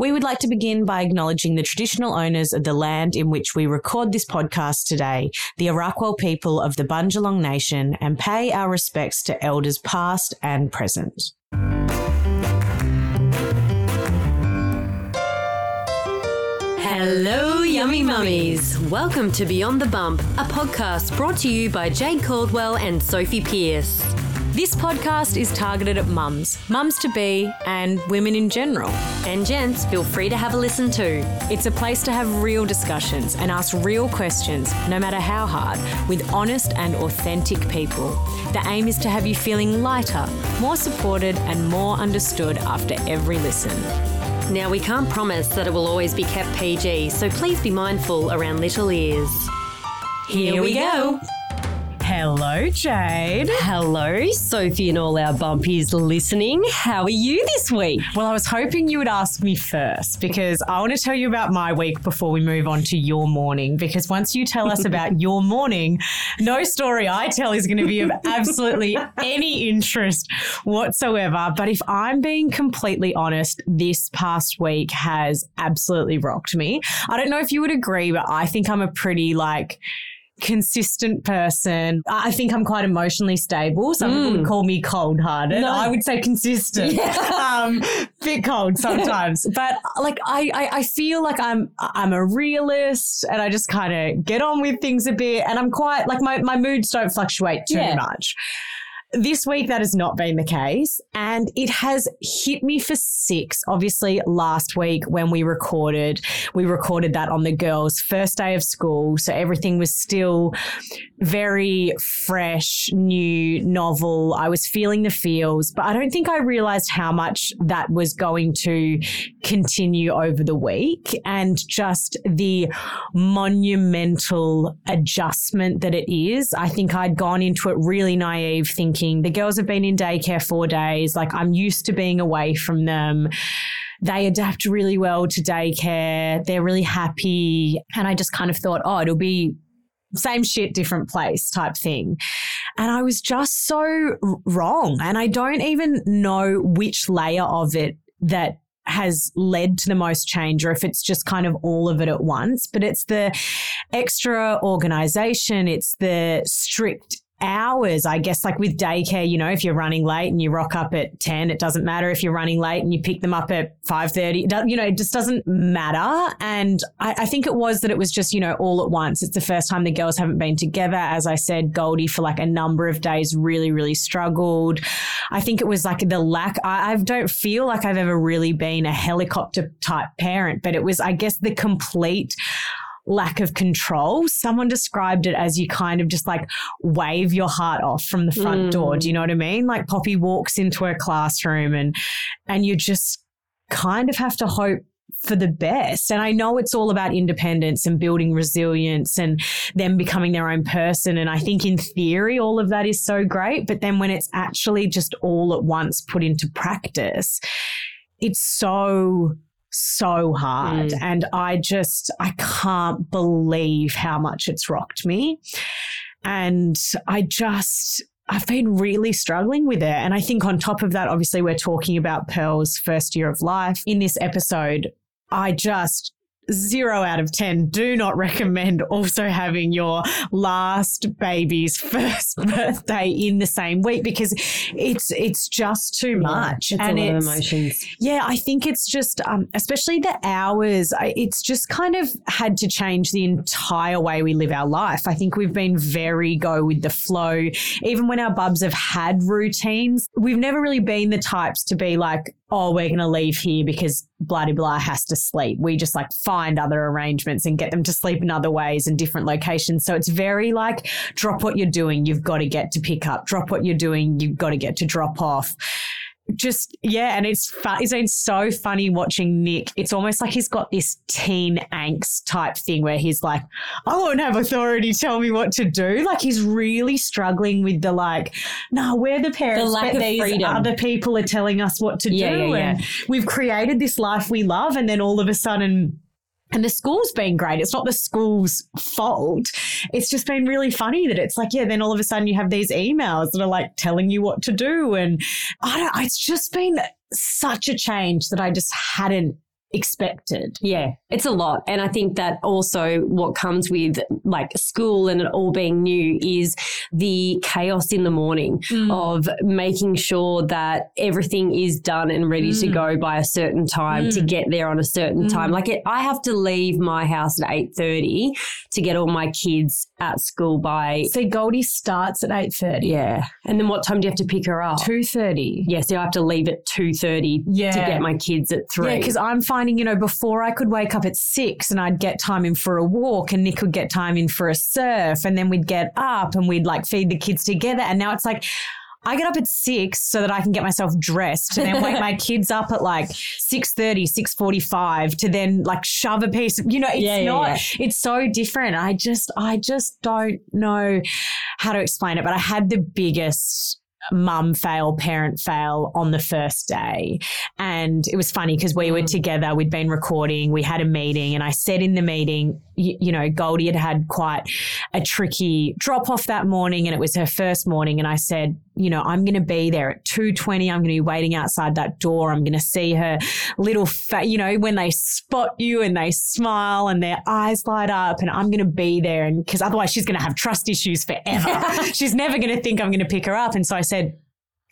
We would like to begin by acknowledging the traditional owners of the land in which we record this podcast today, the Arakwal people of the Bundjalung Nation, and pay our respects to elders past and present. Hello, yummy mummies. Welcome to Beyond the Bump, a podcast brought to you by Jayde Couldwell and Sophie Pearce. This podcast is targeted at mums, mums to be, and women in general. And gents, feel free to have a listen too. It's a place to have real discussions and ask real questions, no matter how hard, with honest and authentic people. The aim is to have you feeling lighter, more supported, and more understood after every listen. Now, we can't promise that it will always be kept PG, so please be mindful around little ears. Here we go. Hello, Jayde. Hello, Sophie and all our bumpies listening. How are you this week? Well, I was hoping you would ask me first because I want to tell you about my week before we move on to your morning. Because once you tell us about your morning, no story I tell is going to be of absolutely any interest whatsoever. But if I'm being completely honest, this past week has absolutely rocked me. I don't know if you would agree, but I think I'm a pretty like, consistent person. I think I'm quite emotionally stable. Some people would call me cold hearted. No. I would say consistent. um, bit cold sometimes. but like I, I, I feel like I'm I'm a realist and I just kind of get on with things a bit and I'm quite like my, my moods don't fluctuate too Yeah. much. This week, that has not been the case. And it has hit me for six. Obviously, last week when we recorded, we recorded that on the girls' first day of school. So everything was still very fresh, new, novel. I was feeling the feels, but I don't think I realized how much that was going to continue over the week and just the monumental adjustment that it is. I think I'd gone into it really naive thinking the girls have been in daycare four days. Like I'm used to being away from them. They adapt really well to daycare. They're really happy. And I just kind of thought, oh, it'll be same shit, different place type thing. And I was just so wrong. And I don't even know which layer of it that has led to the most change or if it's just kind of all of it at once. But it's the extra organization, it's the strict hours i guess like with daycare you know if you're running late and you rock up at 10 it doesn't matter. If you're running late and you pick them up at 5.30 you know it just doesn't matter. And I, I think it was that it was just you know all at once. It's the first time the girls haven't been together. As i said goldie for like a number of days really really struggled. I think it was like the lack I, I don't feel like i've ever really been a helicopter type parent but it was i guess the complete lack of control. Someone described it as you kind of just like wave your heart off from the front Mm. door. Do you know what I mean? Like Poppy walks into her classroom and and you just kind of have to hope for the best. And I know it's all about independence and building resilience and them becoming their own person. And I think in theory, all of that is so great. But then when it's actually just all at once put into practice, it's so so hard Mm. and i just i can't believe how much it's rocked me and i just I've been really struggling with it. And I think on top of that, obviously, we're talking about Pearl's first year of life. In this episode, I just zero out of 10 do not recommend also having your last baby's first birthday in the same week because it's it's just too much It's and it's of emotions. yeah, I think it's just, um, especially the hours, it's just kind of had to change the entire way we live our life. I think we've been very go with the flow. Even when our bubs have had routines, we've never really been the types to be like, oh, we're going to leave here because blah, blah, blah has to sleep. We just like find other arrangements and get them to sleep in other ways and different locations. So it's very like, drop what you're doing. You've got to get to pick up. Drop what you're doing. You've got to get to drop off just yeah, and it's fun. It's been so funny watching Nick. It's almost like he's got this teen angst type thing where he's like, "I won't have authority. Tell me what to do." Like he's really struggling with the like, "No, we're the parents, lack but of these freedom. other people are telling us what to Yeah, do." yeah, yeah. And we've created this life we love, and then all of a sudden. And the school's been great. It's not the school's fault. It's just been really funny that it's like, yeah, then all of a sudden you have these emails that are like telling you what to do. And I don't, it's just been such a change that I just hadn't expected. Yeah, it's a lot. And I think that also what comes with like school and it all being new is the chaos in the morning Mm. of making sure that everything is done and ready to Mm. go by a certain time to Mm. get there on a certain Mm. time. Like it, I have to leave my house at 8.30 to get all my kids at school by, So Goldie starts at 8.30. yeah. And then what time do you have to pick her up? 2.30. Yeah, so I have to leave at 2.30 Yeah. to get my kids at 3. Yeah, because I'm finding, you know, before I could wake up at six and I'd get time in for a walk and Nick would get time in for a surf and then we'd get up and we'd like feed the kids together. And now it's like, I get up at six so that I can get myself dressed and then wake my kids up at like 6.30, 6.45 to then like shove a piece of, you know, it's Yeah, yeah, not, yeah. it's so different. I just, I just don't know how to explain it, but I had the biggest mum fail, parent fail on the first day. And it was funny because we were Mm. together, we'd been recording, we had a meeting, and I said in the meeting, you, you know, Goldie had had quite a tricky drop off that morning, and it was her first morning. And I said, you know, I'm going to be there at 2.20. I'm going to be waiting outside that door. I'm going to see her little, fa- you know, when they spot you and they smile and their eyes light up and I'm going to be there. And because otherwise she's going to have trust issues forever. she's never going to think I'm going to pick her up. And so I said,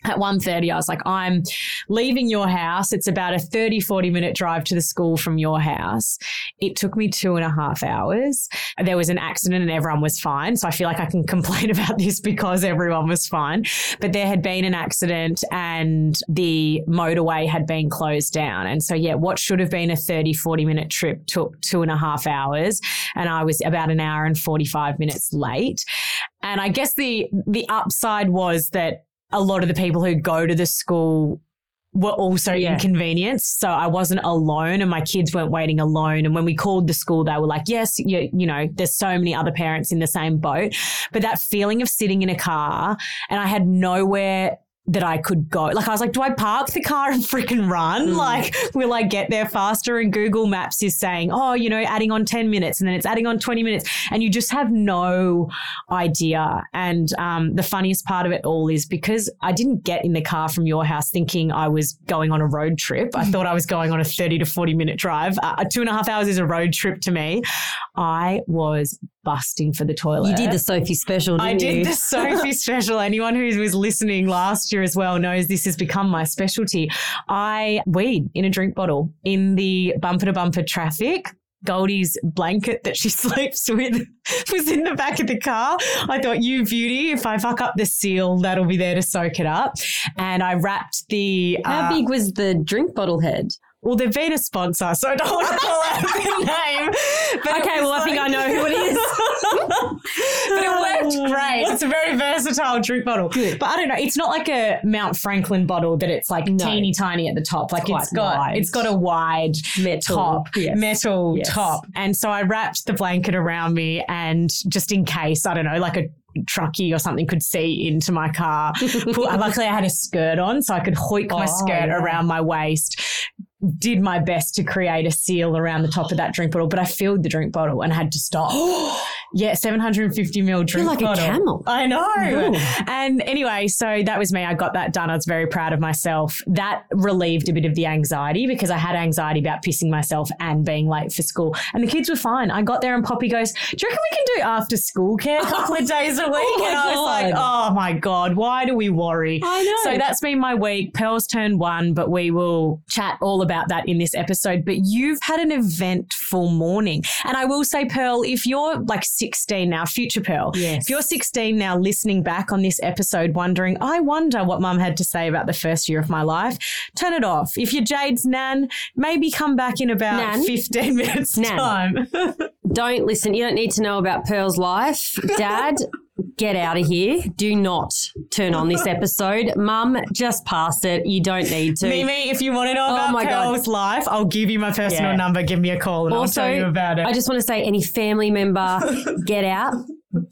at 1.30 i was like i'm leaving your house. It's about a 30 40 minute drive to the school from your house. It took me two and a half hours. There was an accident and everyone was fine. So i feel like i can complain about this because everyone was fine. But there had been an accident and the motorway had been closed down. And so yeah what should have been a 30 40 minute trip took two and a half hours. And i was about an hour and 45 minutes late. And i guess the the upside was that a lot of the people who go to the school were also Yeah. inconvenienced. So I wasn't alone and my kids weren't waiting alone. And when we called the school, they were like, yes, you, you know, there's so many other parents in the same boat. But that feeling of sitting in a car and I had nowhere that I could go. Like I was like, do I park the car and freaking run? Mm. Like, will I get there faster? And Google Maps is saying, oh, you know, adding on 10 minutes and then it's adding on 20 minutes. And you just have no idea. And um, the funniest part of it all is because I didn't get in the car from your house thinking I was going on a road trip. I thought I was going on a 30 to 40 minute drive. Uh, two and a half hours is a road trip to me. I was busting for the toilet. You did the Sophie special, didn't I did you? the Sophie special. Anyone who was listening last year as well knows this has become my specialty. I weed in a drink bottle in the bumper to bumper traffic. Goldie's blanket that she sleeps with was in the back of the car. I thought, you beauty, if I fuck up the seal, that'll be there to soak it up. And I wrapped the. How uh, big was the drink bottle head? Well, they've been a sponsor, so I don't want to call out the name. But Okay, well, I think I know who it is. but it worked great. It's a very versatile drink bottle. Good. But I don't know. It's not like a Mount Franklin bottle that it's like No. teeny tiny at the top. Like Quite it's got wide. it's got a wide Metal. top, Yes. metal Yes. top. And so I wrapped the blanket around me, and just in case, I don't know, like a truckie or something could see into my car. Luckily, I had a skirt on, so I could hoik my Oh, skirt yeah. around my waist. Did my best to create a seal around the top of that drink bottle, but I filled the drink bottle and had to stop. yeah, 750 ml drink You're like a camel. I know. Ooh. And anyway, so that was me. I got that done. I was very proud of myself. That relieved a bit of the anxiety because I had anxiety about pissing myself and being late for school. And the kids were fine. I got there and Poppy goes, Do you reckon we can do after school care a couple of days a oh week? Oh and I was like, Oh my God, why do we worry? I know. So that's been my week. Pearl's turned one, but we will chat all about that in this episode. But you've had an eventful morning. And I will say, Pearl, if you're like 16 now, future Pearl, Yes. if you're 16 now listening back on this episode, wondering, I wonder what mum had to say about the first year of my life, turn it off. If you're Jayde's nan, maybe come back in about Nan? 15 minutes' Nan. time. Don't listen. You don't need to know about Pearl's life. Dad, get out of here. Do not turn on this episode. Mum, just pass it. You don't need to. Mimi, if you want to know Oh about my God. Pearl's life, I'll give you my personal Yeah. number. Give me a call and also, I'll tell you about it. I just want to say any family member, get out.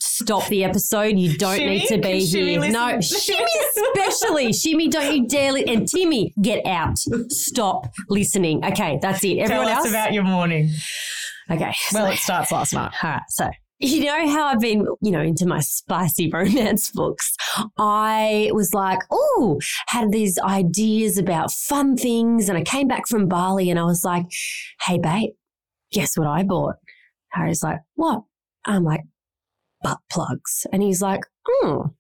Stop the episode. You don't Shimmy? need to be here. No, listen? Shimmy especially. Shimmy, don't you dare. Li- and Timmy, get out. Stop listening. Okay, that's it. Tell Everyone us else. about your morning. okay. Well, so- it starts last night. All right. So you know how I've been, you know, into my spicy romance books. I was like, oh, had these ideas about fun things. And I came back from Bali and I was like, hey, babe, guess what I bought? Harry's like, what? I'm like, butt plugs. And he's like, oh,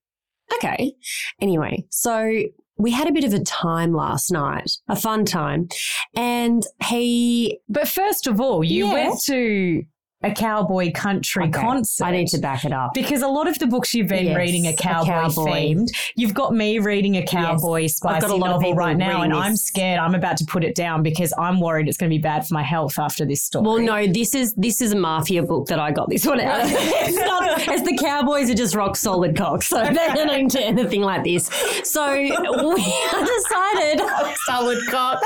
okay. Anyway, so we had a bit of a time last night, a fun time. And he. But first of all, you Yeah. went to a cowboy country Okay, concert. I need to back it up. Because a lot of the books you've been Yes, reading are cowboy, cowboy. themed. You've got me reading a cowboy I've spicy got a lot of novel right now, and reading I'm scared. I'm about to put it down because I'm worried it's going to be bad for my health after this story. Well, no, this is this is a mafia book that I got this one out of. it's, not, it's the Cowboys are just rock solid cocks, so they're not into anything like this. So we decided. solid cock.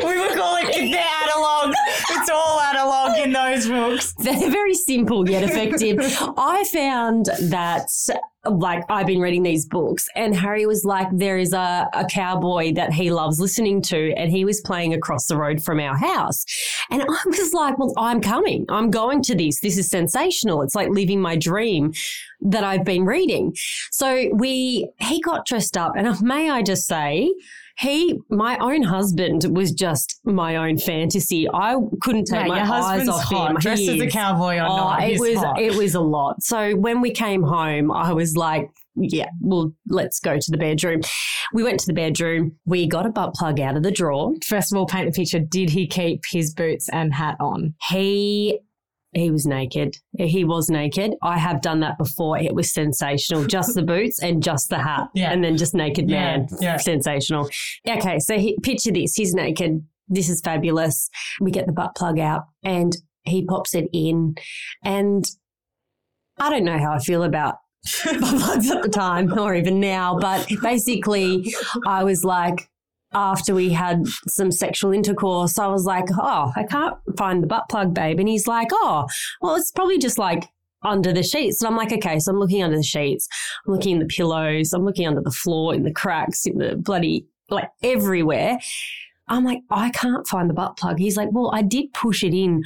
we were calling it the analog. It's all analog in those books. They're very simple yet effective. I found that like I've been reading these books and Harry was like there is a, a cowboy that he loves listening to and he was playing across the road from our house. And I was like, well, I'm coming. I'm going to this. This is sensational. It's like living my dream that I've been reading. So we he got dressed up and uh, may I just say he, my own husband, was just my own fantasy. I couldn't take Mate, my eyes off hot. him. Dressed as a cowboy or Oh, not, it was hot. it was a lot. So when we came home, I was like, yeah, well, let's go to the bedroom. We went to the bedroom. We got a butt plug out of the drawer. First of all, paint the picture. Did he keep his boots and hat on? He he was naked. He was naked. I have done that before. It was sensational. Just the boots and just the hat, Yeah. and then just naked Yeah, man. yeah. Sensational. Okay, so he, picture this. He's naked. This is fabulous. We get the butt plug out, and he pops it in, and I don't know how I feel about butt plugs at the time or even now, but basically, I was like, after we had some sexual intercourse, I was like, oh, I can't find the butt plug, babe. And he's like, oh, well, it's probably just like under the sheets. And I'm like, okay, so I'm looking under the sheets, I'm looking in the pillows, I'm looking under the floor, in the cracks, in the bloody, like everywhere. I'm like, I can't find the butt plug. He's like, well, I did push it in,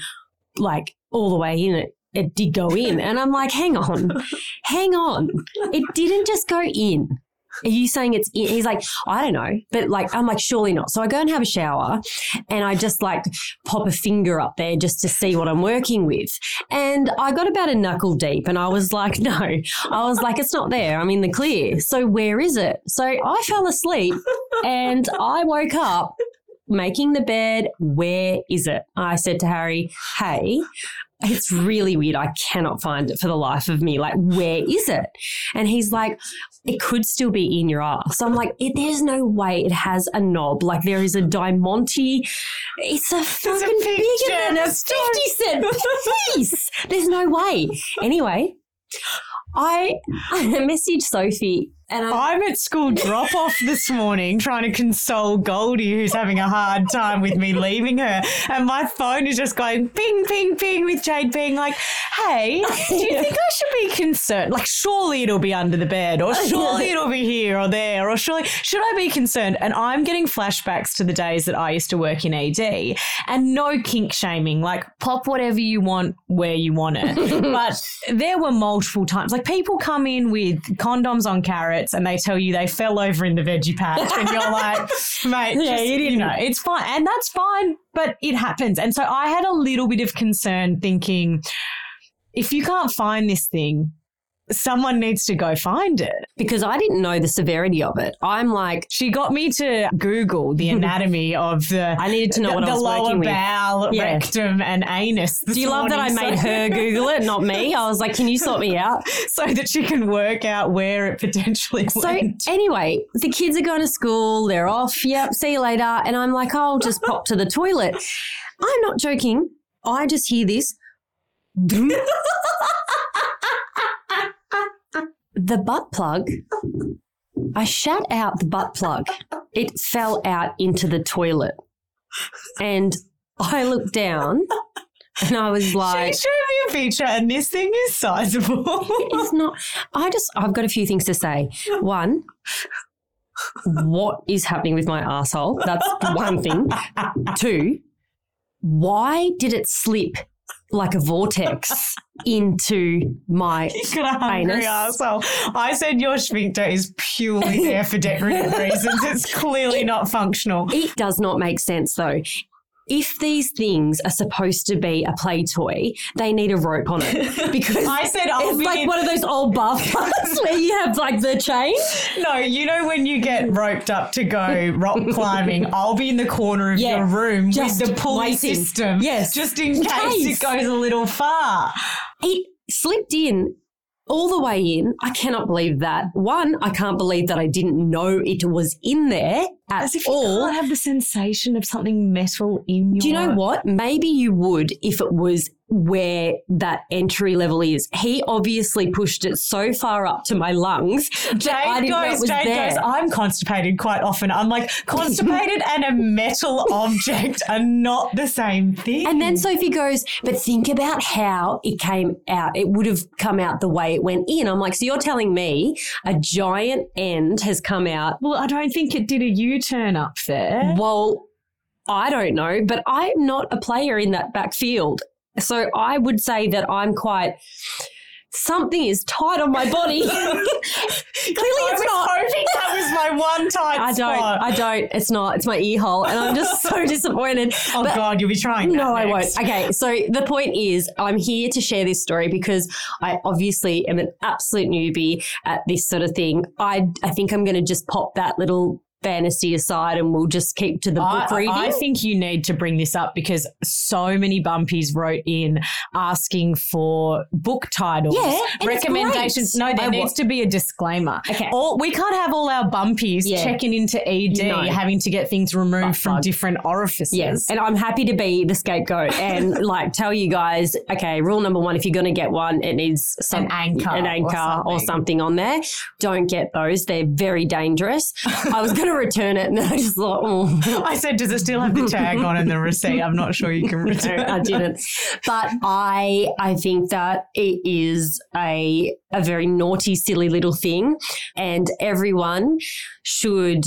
like all the way in it. It did go in. And I'm like, hang on, hang on. It didn't just go in. Are you saying it's in? He's like, I don't know. But like, I'm like, surely not. So I go and have a shower and I just like pop a finger up there just to see what I'm working with. And I got about a knuckle deep and I was like, no, I was like, it's not there. I'm in the clear. So where is it? So I fell asleep and I woke up making the bed. Where is it? I said to Harry, hey, it's really weird. I cannot find it for the life of me. Like, where is it? And he's like, it could still be in your ass. So I'm like, there's no way it has a knob. Like there is a Diamante. It's a fucking picture. bigger than a 50 cent piece. There's no way. Anyway, I, I messaged Sophie and I, I'm at school drop off this morning trying to console Goldie, who's having a hard time with me leaving her. And my phone is just going ping, ping, ping with Jayde being like, hey, do you think I should be concerned? Like, surely it'll be under the bed, or surely it'll be here or there, or surely, should I be concerned? And I'm getting flashbacks to the days that I used to work in ED and no kink shaming, like, pop whatever you want where you want it. but there were multiple times, like, people come in with condoms on carrots and they tell you they fell over in the veggie patch, and you're like, mate, Yeah, just, you you, didn't- know, it's fine. And that's fine, but it happens. And so I had a little bit of concern thinking, if you can't find this thing, someone needs to go find it. because I didn't know the severity of it. I'm like, She got me to Google the anatomy of the I needed to know the, what I was lower working with. bowel, Yeah. rectum, and anus. Do you love that I made her Google it, not me? I was like, can you sort me out? so that she can work out where it potentially So went. anyway, the kids are going to school. They're off. Yep. See you later. And I'm like, oh, I'll just pop to the toilet. I'm not joking. I just hear this. the butt plug. I shat out the butt plug. It fell out into the toilet. And I looked down and I was like, showed me a picture, and this thing is sizable. it's not. I just, I've got a few things to say. One, what is happening with my asshole? That's one thing. Two, why did it slip like a vortex into my You're a hungry Anus. I said your sphincter is purely there for decorative reasons. It's clearly not functional. It does not make sense though. If these things are supposed to be a play toy, they need a rope on it because I said I'll it's be like in- one of those old bath where you have like the chain. No, you know when you get roped up to go rock climbing, I'll be in the corner of Yeah, your room just with the pulley waiting. system. Yes. Just in In case, case. it goes a little far. It slipped in all the way in. I cannot believe that. One, I can't believe that I didn't know it was in there at As if you all. can't have the sensation of something metal in your Do you know what? Maybe you would if it was where that entry level is. He obviously pushed it so far up to my lungs that I didn't know it goes, was Jayde there. goes, I'm constipated quite often. I'm like, constipated and a metal object are not the same thing. And then Sophie goes, but think about how it came out. It would have come out the way it went in. I'm like, so you're telling me a giant end has come out? well, I don't think it did a U turn up there. Well, I don't know, but I'm not a player in that backfield. So I would say that I'm quite. Something is tight on my body. Clearly, it's not. hoping that was my one tight I don't. spot. I don't. It's not. It's my ear hole, and I'm just so disappointed. oh But- God, you'll be trying. No, I won't. Okay, so the point is, I'm here to share this story because I obviously am an absolute newbie at this sort of thing. I I think I'm going to just pop that little fantasy aside, and we'll just keep to the book I, reading. I think you need to bring this up because so many bumpies wrote in asking for book titles, Yeah, recommendations. No, there I needs wa- to be a disclaimer. Okay. All, we can't have all our bumpies Yeah. checking into ED, No. having to get things removed from different orifices. Yes, and I'm happy to be the scapegoat and like tell you guys, okay, rule number one: if you're going to get one, it needs some An anchor an or anchor or something. something. on there. Don't get those; they're very dangerous. I was going to return it, and then I just thought, oh, I said, does it still have the tag on and the receipt? I'm not sure you can No, return. I didn't. But I I think that it is a a very naughty, silly little thing, and everyone should.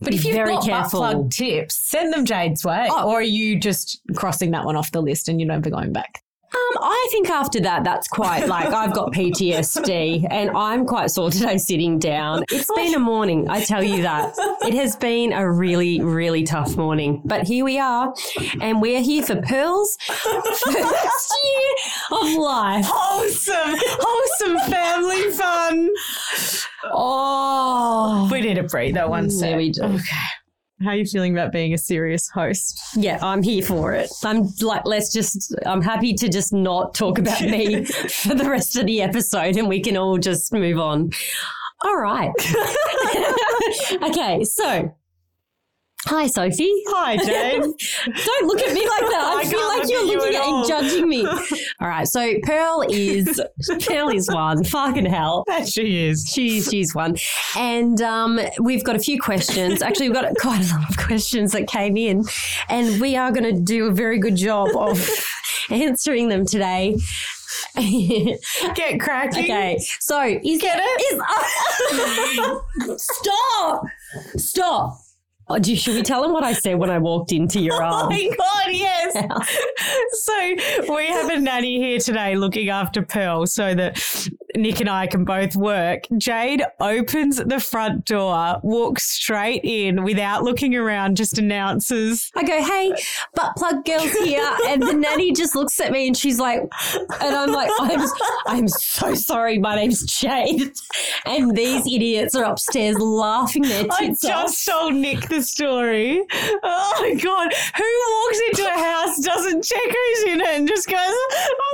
But if you've very got butt plug tips, send them Jayde's way. Oh. Or are you just crossing that one off the list and you're never going back? Um, I think after that, that's quite like I've got PTSD, and I'm quite sore today sitting down. It's been a morning, I tell you that. It has been a really, really tough morning, but here we are, and we're here for Pearl's first year of life. Wholesome, wholesome family fun. Oh, We need a breathe that one Yeah, sec. we do. Okay. How are you feeling about being a serious host? Yeah, I'm here for it. I'm like, let's just, I'm happy to just not talk about me for the rest of the episode and we can all just move on. All right. okay, so. Hi, Sophie. Hi, Jane. Don't look at me like that. I, I feel like you're looking at at and judging me. All right, so Pearl is Pearl is one. Fucking hell. she is. She's she's one, and um, we've got a few questions. Actually, we've got quite a lot of questions that came in, and we are going to do a very good job of answering them today. Get cracking. okay, so is Get it? Is, stop! Stop! Oh, do, should we tell them what I said when I walked into your Oh um, my God, yes. house? So we have a nanny here today looking after Pearl so that Nick and I can both work. Jayde opens the front door, walks straight in without looking around, just announces, I go, hey, butt plug girl's here. And the nanny just looks at me and she's like, and I'm like, I'm, I'm so sorry. My name's Jade. And these idiots are upstairs laughing their tits I just off. told Nick the story. Oh my God. Who walks into a house, doesn't check who's in it, and just goes,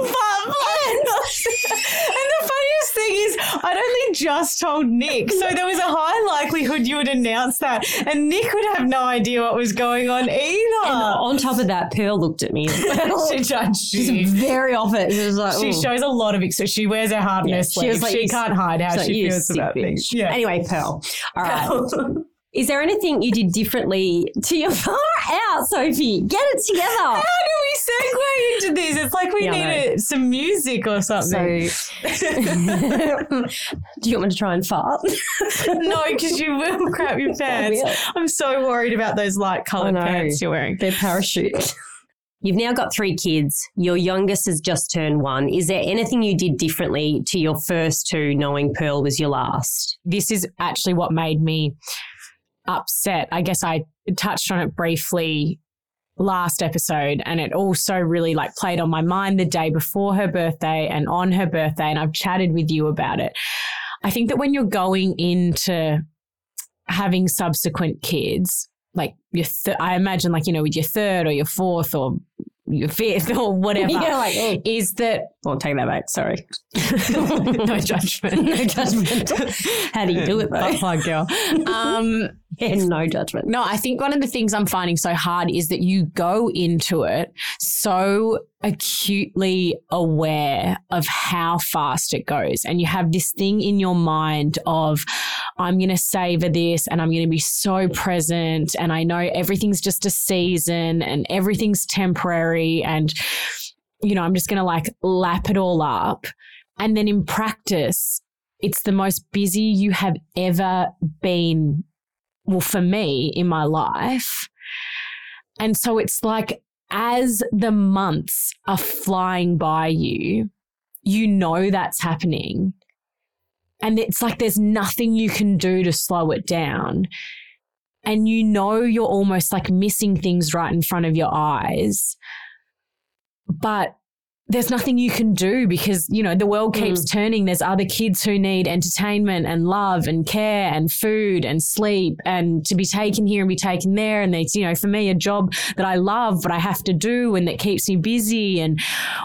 butt plug? and the funniest thing is, I'd only just told Nick. So there was a high likelihood you would announce that. And Nick would have no idea what was going on either. And on top of that, Pearl looked at me she judged She's you. very off it. She was like, She shows a lot of ex- she wears her heart in Yeah, her she sleeve. was like, she "You can't hide how She's like, she feels about bitch." things. Yeah. Anyway, Pearl. All right. Is there anything you did differently to your far out, Sophie? Get it together. How do we segue into this? It's like we Yeah, I need some music or something. Do you want me to try and fart? no, because you will crap your pants. I'm so worried about those light I coloured know. pants you're wearing. They're parachute. You've now got three kids. Your youngest has just turned one. Is there anything you did differently to your first two, knowing Pearl was your last? This is actually what made me upset. I guess I touched on it briefly last episode and it also really like played on my mind the day before her birthday and on her birthday and I've chatted with you about it. I think that when you're going into having subsequent kids, like your th- I imagine like you know with your third or your fourth or your fifth or whatever Yeah, like, oh. is that Well, take that back. Sorry. no judgment no judgment. How do you do it though? Butt plug girl um Yeah, no judgment. no I think one of the things I'm finding so hard is that you go into it so acutely aware of how fast it goes and you have this thing in your mind of I'm going to savor this and I'm going to be so present and I know everything's just a season and everything's temporary and you know I'm just going to like lap it all up and then in practice it's the most busy you have ever been well for me in my life and so it's like as the months are flying by you you know that's happening and it's like there's nothing you can do to slow it down. And you know you're almost like missing things right in front of your eyes. But there's nothing you can do because, you know, the world keeps mm. turning. There's other kids who need entertainment and love and care and food and sleep and to be taken here and be taken there. And it's, you know, for me, a job that I love, but I have to do and that keeps me busy and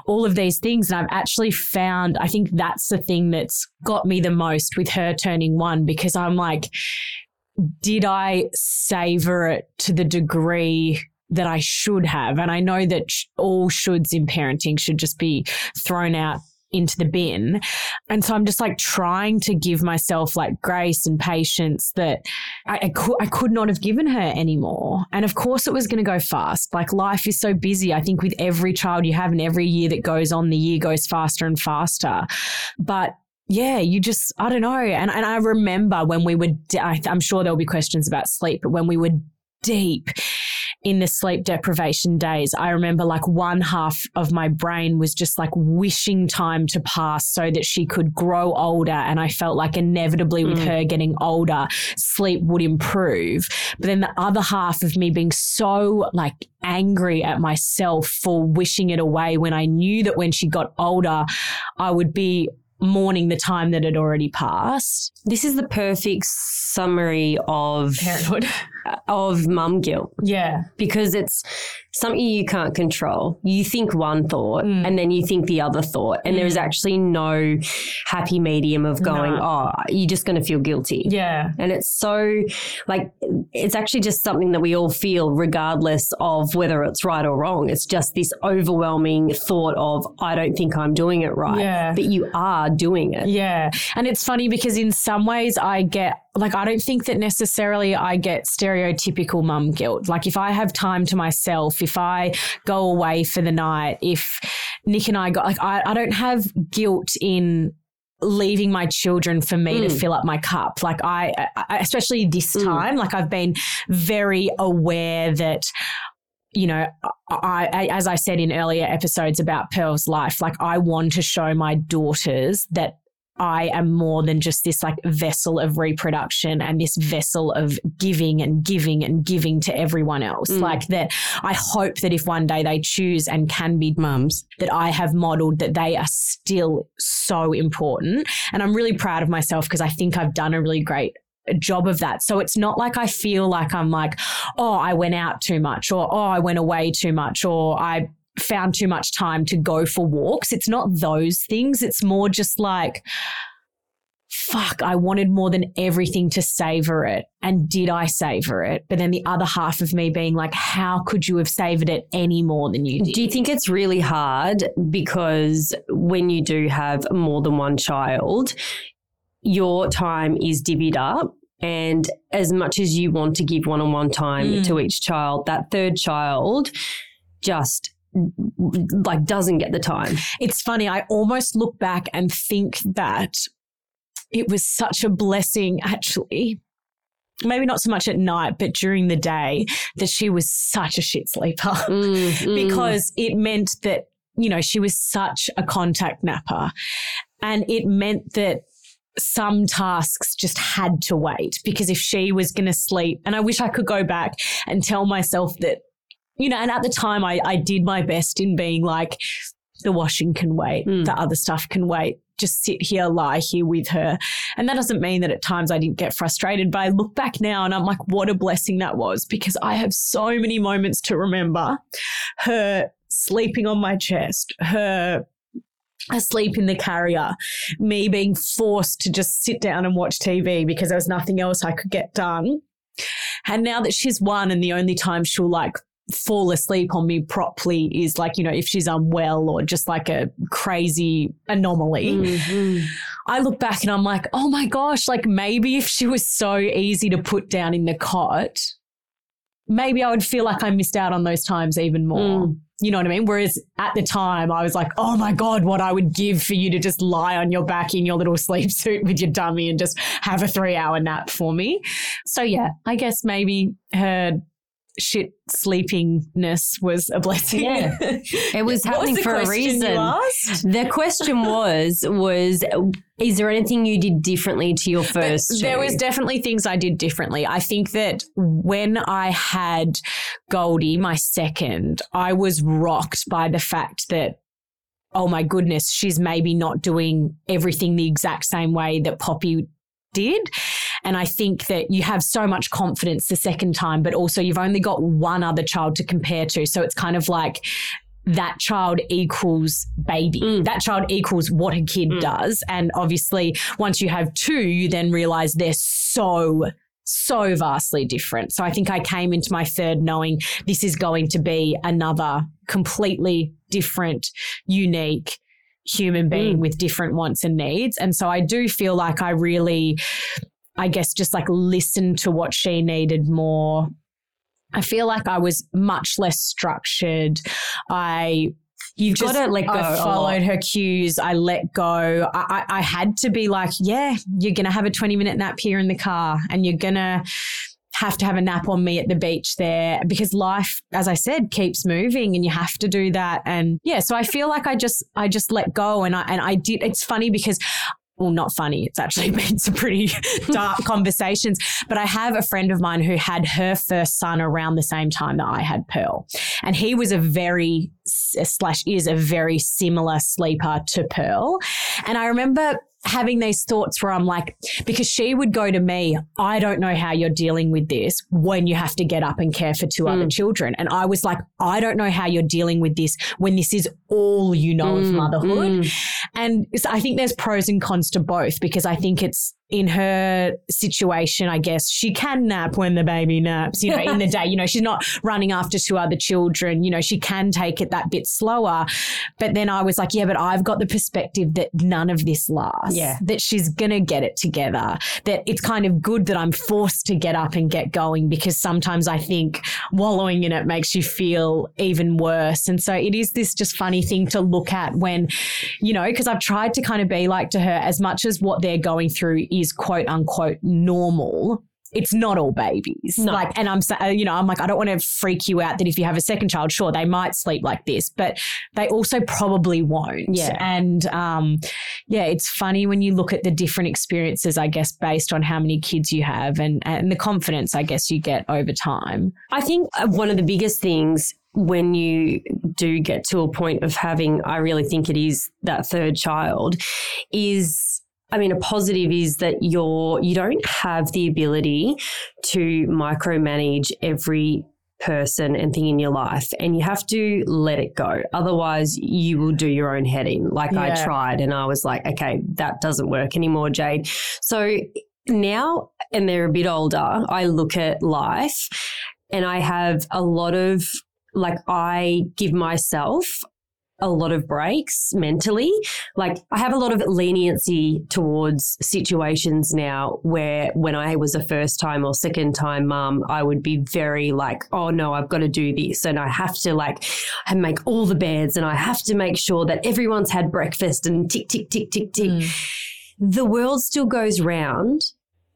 all of these things. And I've actually found, I think that's the thing that's got me the most with her turning one because I'm like, did I savor it to the degree that I should have? And I know that all shoulds in parenting should just be thrown out into the bin. And so I'm just like trying to give myself like grace and patience that I, I, could, I could not have given her anymore. And of course it was going to go fast. Like life is so busy. I think with every child you have and every year that goes on, the year goes faster and faster. But yeah, you just, I don't know. And, and I remember when we were, I'm sure there'll be questions about sleep, but when we were deep in the sleep deprivation days, I remember like one half of my brain was just like wishing time to pass so that she could grow older. And I felt like inevitably with hmm. her getting older, sleep would improve. But then the other half of me being so like angry at myself for wishing it away when I knew that when she got older, I would be mourning the time that had already passed. This is the perfect summary of Parenthood. Of mum guilt Yeah. because it's something you can't control. You think one thought Mm. and then you think the other thought, and there is actually no happy medium of going, No. oh, you're just going to feel guilty. Yeah. And it's so like it's actually just something that we all feel regardless of whether it's right or wrong. It's just this overwhelming thought of I don't think I'm doing it right. Yeah. But you are doing it. Yeah. And it's funny because in some ways I get like I don't think that necessarily I get stereotypical mum guilt. Like if I have time to myself, if I go away for the night, if Nick and I got like I, I don't have guilt in leaving my children for me to Mm. fill up my cup like I, I especially this Mm. time like I've been very aware that you know, I, I, as I said in earlier episodes about Pearl's life, like I want to show my daughters that I am more than just this like vessel of reproduction and this vessel of giving and giving and giving to everyone else. Mm. Like that, I hope that if one day they choose and can be mums, that I have modeled that they are still so important. And I'm really proud of myself because I think I've done a really great job of that. So it's not like I feel like I'm like, oh, I went out too much or oh, I went away too much or I found too much time to go for walks. It's not those things. It's more just like, fuck, I wanted more than everything to savor it. And did I savor it? But then the other half of me being like, how could you have savored it any more than you did? Do you think it's really hard because when you do have more than one child, your time is divvied up? And as much as you want to give one on one time Mm. to each child, that third child just like doesn't get the time. it's funny. I almost look back and think that it was such a blessing, actually, maybe not so much at night, but during the day, that she was such a shit sleeper Mm, mm. because it meant that, you know, she was such a contact napper. And it meant that some tasks just had to wait because if she was going to sleep, and I wish I could go back and tell myself that, you know, and at the time I, I did my best in being like, the washing can wait, Mm. the other stuff can wait. Just sit here, lie here with her. And that doesn't mean that at times I didn't get frustrated, but I look back now and I'm like, what a blessing that was because I have so many moments to remember her sleeping on my chest, her asleep in the carrier, me being forced to just sit down and watch TV because there was nothing else I could get done. And now that she's one and the only time she'll like fall asleep on me properly is like, you know, if she's unwell or just like a crazy anomaly. Mhm. I look back and I'm like, oh my gosh, like maybe if she was so easy to put down in the cot, maybe I would feel like I missed out on those times even more. Mm. You know what I mean? Whereas at the time, I was like, oh my God, what I would give for you to just lie on your back in your little sleep suit with your dummy and just have a three hour nap for me. So, yeah, I guess maybe her shit sleepingness was a blessing. Yeah. It was happening the for a reason. The question was was is there anything you did differently to your first? There two? was definitely things I did differently. I think that when I had Goldie, my second, I was rocked by the fact that, oh my goodness, she's maybe not doing everything the exact same way that Poppy did. And I think that you have so much confidence the second time, but also you've only got one other child to compare to. So it's kind of like, that child equals baby. Mm. That child equals what a kid Mm. does. And obviously, once you have two, you then realize they're so, so vastly different. So I think I came into my third knowing this is going to be another completely different, unique human being Mm. with different wants and needs. And so I do feel like I really, I guess, just like listened to what she needed more. I feel like I was much less structured. I You've just- got to let go. I followed her cues. I let go. I, I, I had to be like, yeah, you're going to have a 20 minute nap here in the car and you're going to have to have a nap on me at the beach there because life, as I said, keeps moving and you have to do that. And yeah, so I feel like I just, I just let go and I, and I did, it's funny because well, not funny. It's actually been some pretty dark conversations. But I have a friend of mine who had her first son around the same time that I had Pearl. And he was a very, slash, is a very similar sleeper to Pearl. And I remember having these thoughts where I'm like, because she would go to me, I don't know how you're dealing with this when you have to get up and care for two other children. And I was like, I don't know how you're dealing with this when this is all you know of Mm, motherhood. mm. And so I think there's pros and cons to both because I think it's in her situation, I guess she can nap when the baby naps, you know, in the day. You know, she's not running after two other children. You know, she can take it that bit slower. But then I was like, yeah, but I've got the perspective that none of this lasts. Yeah. That she's going to get it together. That it's kind of good that I'm forced to get up and get going because sometimes I think wallowing in it makes you feel even worse. And so it is this just funny thing to look at when, you know, because I've tried to kind of be like to her as much as what they're going through is quote unquote normal. It's not all babies. No. Like, and I'm, uh, you know, I'm like, I don't want to freak you out that if you have a second child, sure, they might sleep like this, but they also probably won't. Yeah. And, um, yeah, it's funny when you look at the different experiences, I guess, based on how many kids you have and, and the confidence, I guess, you get over time. I think uh, one of the biggest things when you do get to a point of having, I really think it is that third child, is I mean, a positive is that you're you don't have the ability to micromanage every person and thing in your life and you have to let it go. Otherwise you will do your own head in like i tried and i was like okay that doesn't work anymore Jayde. So now and they're a bit older i look at life and I have a lot of like I give myself a lot of breaks mentally. Like I have a lot of leniency towards situations now where when I was a first time or second time mum, I would be very like, oh no, I've got to do this. And I have to like make all the beds and I have to make sure that everyone's had breakfast and tick, tick, tick, tick, tick. Mm. The world still goes round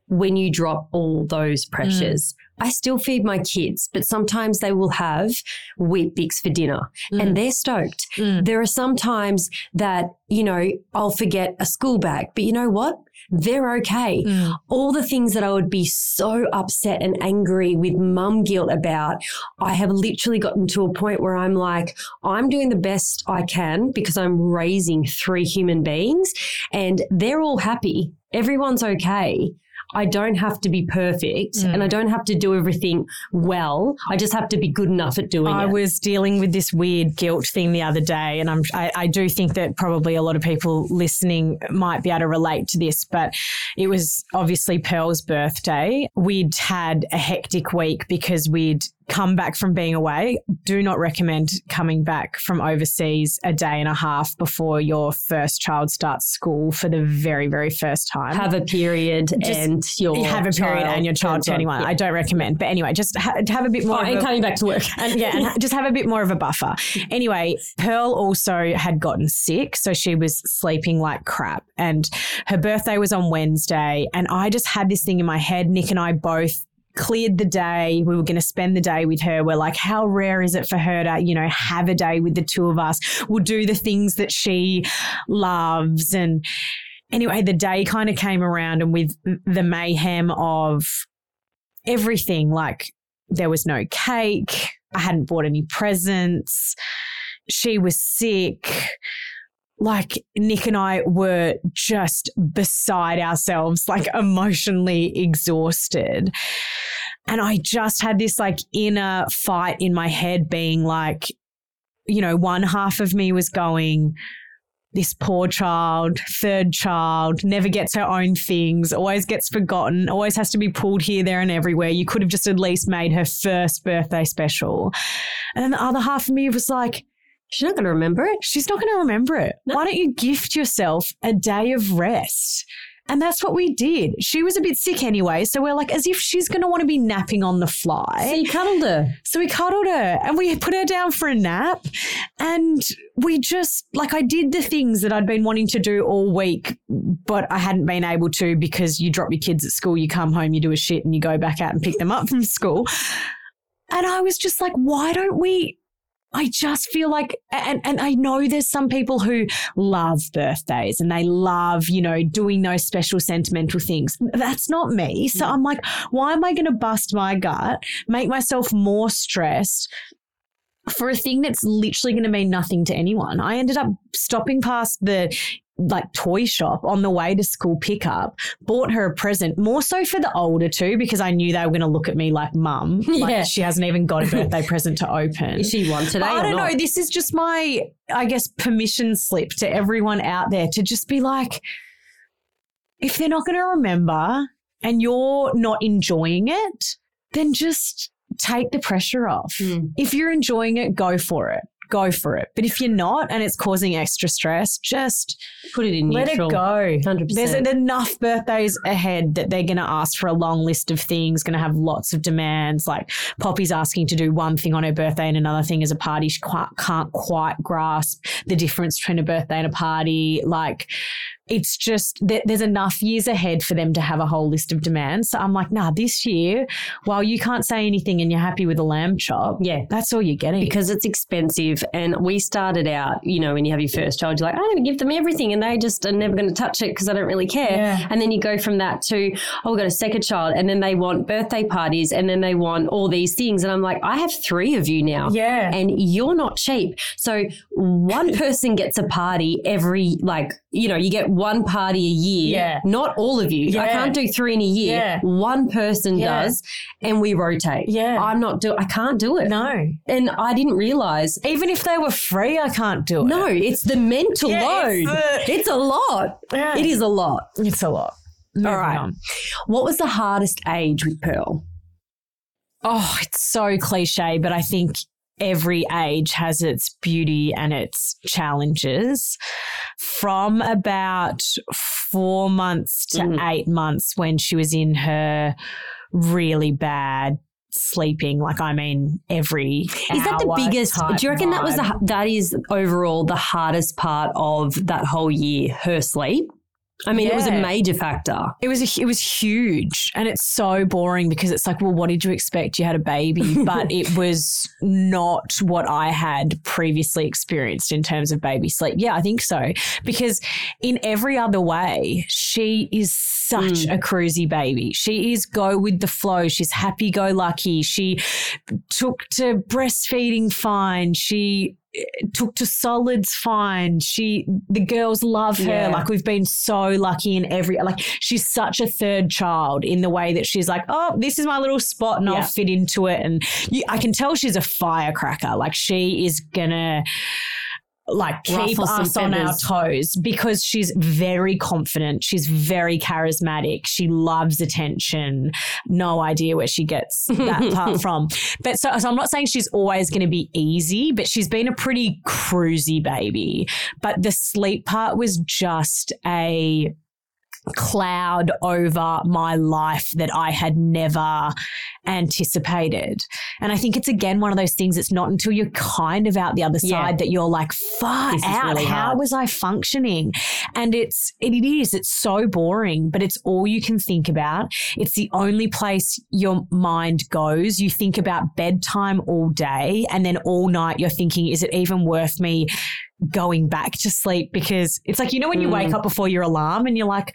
when you drop all those pressures. Mm. I still feed my kids, but sometimes they will have Weet-Bix for dinner Mm. and they're stoked. Mm. There are some times that, you know, I'll forget a school bag, but you know what? They're okay. Mm. All the things that I would be so upset and angry with mum guilt about, I have literally gotten to a point where I'm like, I'm doing the best I can because I'm raising three human beings and they're all happy. Everyone's okay. I don't have to be perfect Mm. and I don't have to do everything well. I just have to be good enough at doing I it. I was dealing with this weird guilt thing the other day, and I'm I, I do think that probably a lot of people listening might be able to relate to this. But it was obviously Pearl's birthday. We'd had a hectic week because we'd come back from being away. Do not recommend coming back from overseas a day and a half before your first child starts school for the very very first time. have a period Just and your have a period and your child turning one. Yeah. I don't recommend. But anyway, just ha- have a bit more. Oh, of and a- coming back to work. and yeah, and just have a bit more of a buffer. Anyway, Pearl also had gotten sick, so she was sleeping like crap. And her birthday was on Wednesday, and I just had this thing in my head. Nick and I both cleared the day. We were going to spend the day with her. We're like, how rare is it for her to, you know, have a day with the two of us? We'll do the things that she loves. And anyway, the day kind of came around, and with the mayhem of everything, like there was no cake. I hadn't bought any presents. She was sick. Like Nick and I were just beside ourselves, like emotionally exhausted. And I just had this like inner fight in my head being like, you know, one half of me was going, this poor child, third child, never gets her own things, always gets forgotten, always has to be pulled here, there, and everywhere. You could have just at least made her first birthday special. And then the other half of me was like, She's not going to remember it. she's not going to remember it. No. Why don't you gift yourself a day of rest? And that's what we did. She was a bit sick anyway. So we're like, as if she's going to want to be napping on the fly. So you cuddled her. So we cuddled her and we put her down for a nap. And we just, like, I did the things that I'd been wanting to do all week, but I hadn't been able to because you drop your kids at school, you come home, you do a shit, and you go back out and pick them up from school. And I was just like, why don't we? I just feel like, and, and I know there's some people who love birthdays and they love, you know, doing those special sentimental things. That's not me. So mm. I'm like, why am I going to bust my gut, make myself more stressed for a thing that's literally going to mean nothing to anyone? I ended up stopping past the like toy shop on the way to school pickup, bought her a present, more so for the older two, because I knew they were going to look at me like mum. Yeah. Like she hasn't even got a birthday present to open. Is she one today? I don't not? know. This is just my, I guess, permission slip to everyone out there to just be like, if they're not going to remember and you're not enjoying it, then just take the pressure off. Mm. If you're enjoying it, go for it. Go for it. But if you're not and it's causing extra stress, just Put it in let neutral. it go. 100%. There's enough birthdays ahead that they're going to ask for a long list of things, going to have lots of demands. Like Poppy's asking to do one thing on her birthday and another thing as a party. She can't quite grasp the difference between a birthday and a party. Like, it's just that there's enough years ahead for them to have a whole list of demands. So I'm like, nah, this year, while you can't say anything and you're happy with a lamb chop, Yeah. that's all you're getting. because it's expensive. And we started out, you know, when you have your first child, you're like, I'm going to give them everything, and they just are never going to touch it because I don't really care. Yeah. And then you go from that to, oh, we've got a second child, and then they want birthday parties, and then they want all these things. And I'm like, I have three of you now. yeah. And you're not cheap. So one person gets a party every, like, you know, you get one party a year. Yeah. Not all of you. I can't do three in a year. Yeah. One person Yeah. does, and we rotate. Yeah. I'm not do. I can't do it. no. And I didn't realize. Even if they were free, I can't do it. No, it's the mental Yeah, load. it's It's, a lot. Yeah. It is a lot. It's a lot. Moving right. on. What was the hardest age with Pearl? Oh, it's so cliche, but I think every age has its beauty and its challenges. From about four months to Mhm. eight months when she was in her really bad sleeping, like I mean every Is that the biggest? Do you reckon that was the that is overall the hardest part of that whole year? Her sleep. I mean, it was a major factor. It was a, it was huge, and it's so boring because it's like, well, what did you expect? You had a baby, but it was not what I had previously experienced in terms of baby sleep. Yeah, I think so because in every other way, she is such hmm. a cruisy baby. She is go with the flow. She's happy go lucky. She took to breastfeeding fine. She took to solids fine. She the girls love her. Yeah. Like we've been so lucky in every like she's such a third child in the way that she's like, oh, this is my little spot and Yeah. I'll fit into it. And you, I can tell she's a firecracker. Like she is gonna like keep us on our toes because she's very confident. She's very charismatic. She loves attention. No idea where she gets that part from. But so, so I'm not saying she's always going to be easy, but she's been a pretty cruisy baby. But the sleep part was just a cloud over my life that I had never anticipated. And I think it's again one of those things it's not until you're kind of out the other Yeah. side that you're like, far This out. really How hard. was I functioning? And it's it is, it's so boring, but it's all you can think about. It's the only place your mind goes. You think about bedtime all day and then all night you're thinking, is it even worth me going back to sleep? Because it's like, you know, when you Mm. wake up before your alarm and you're like,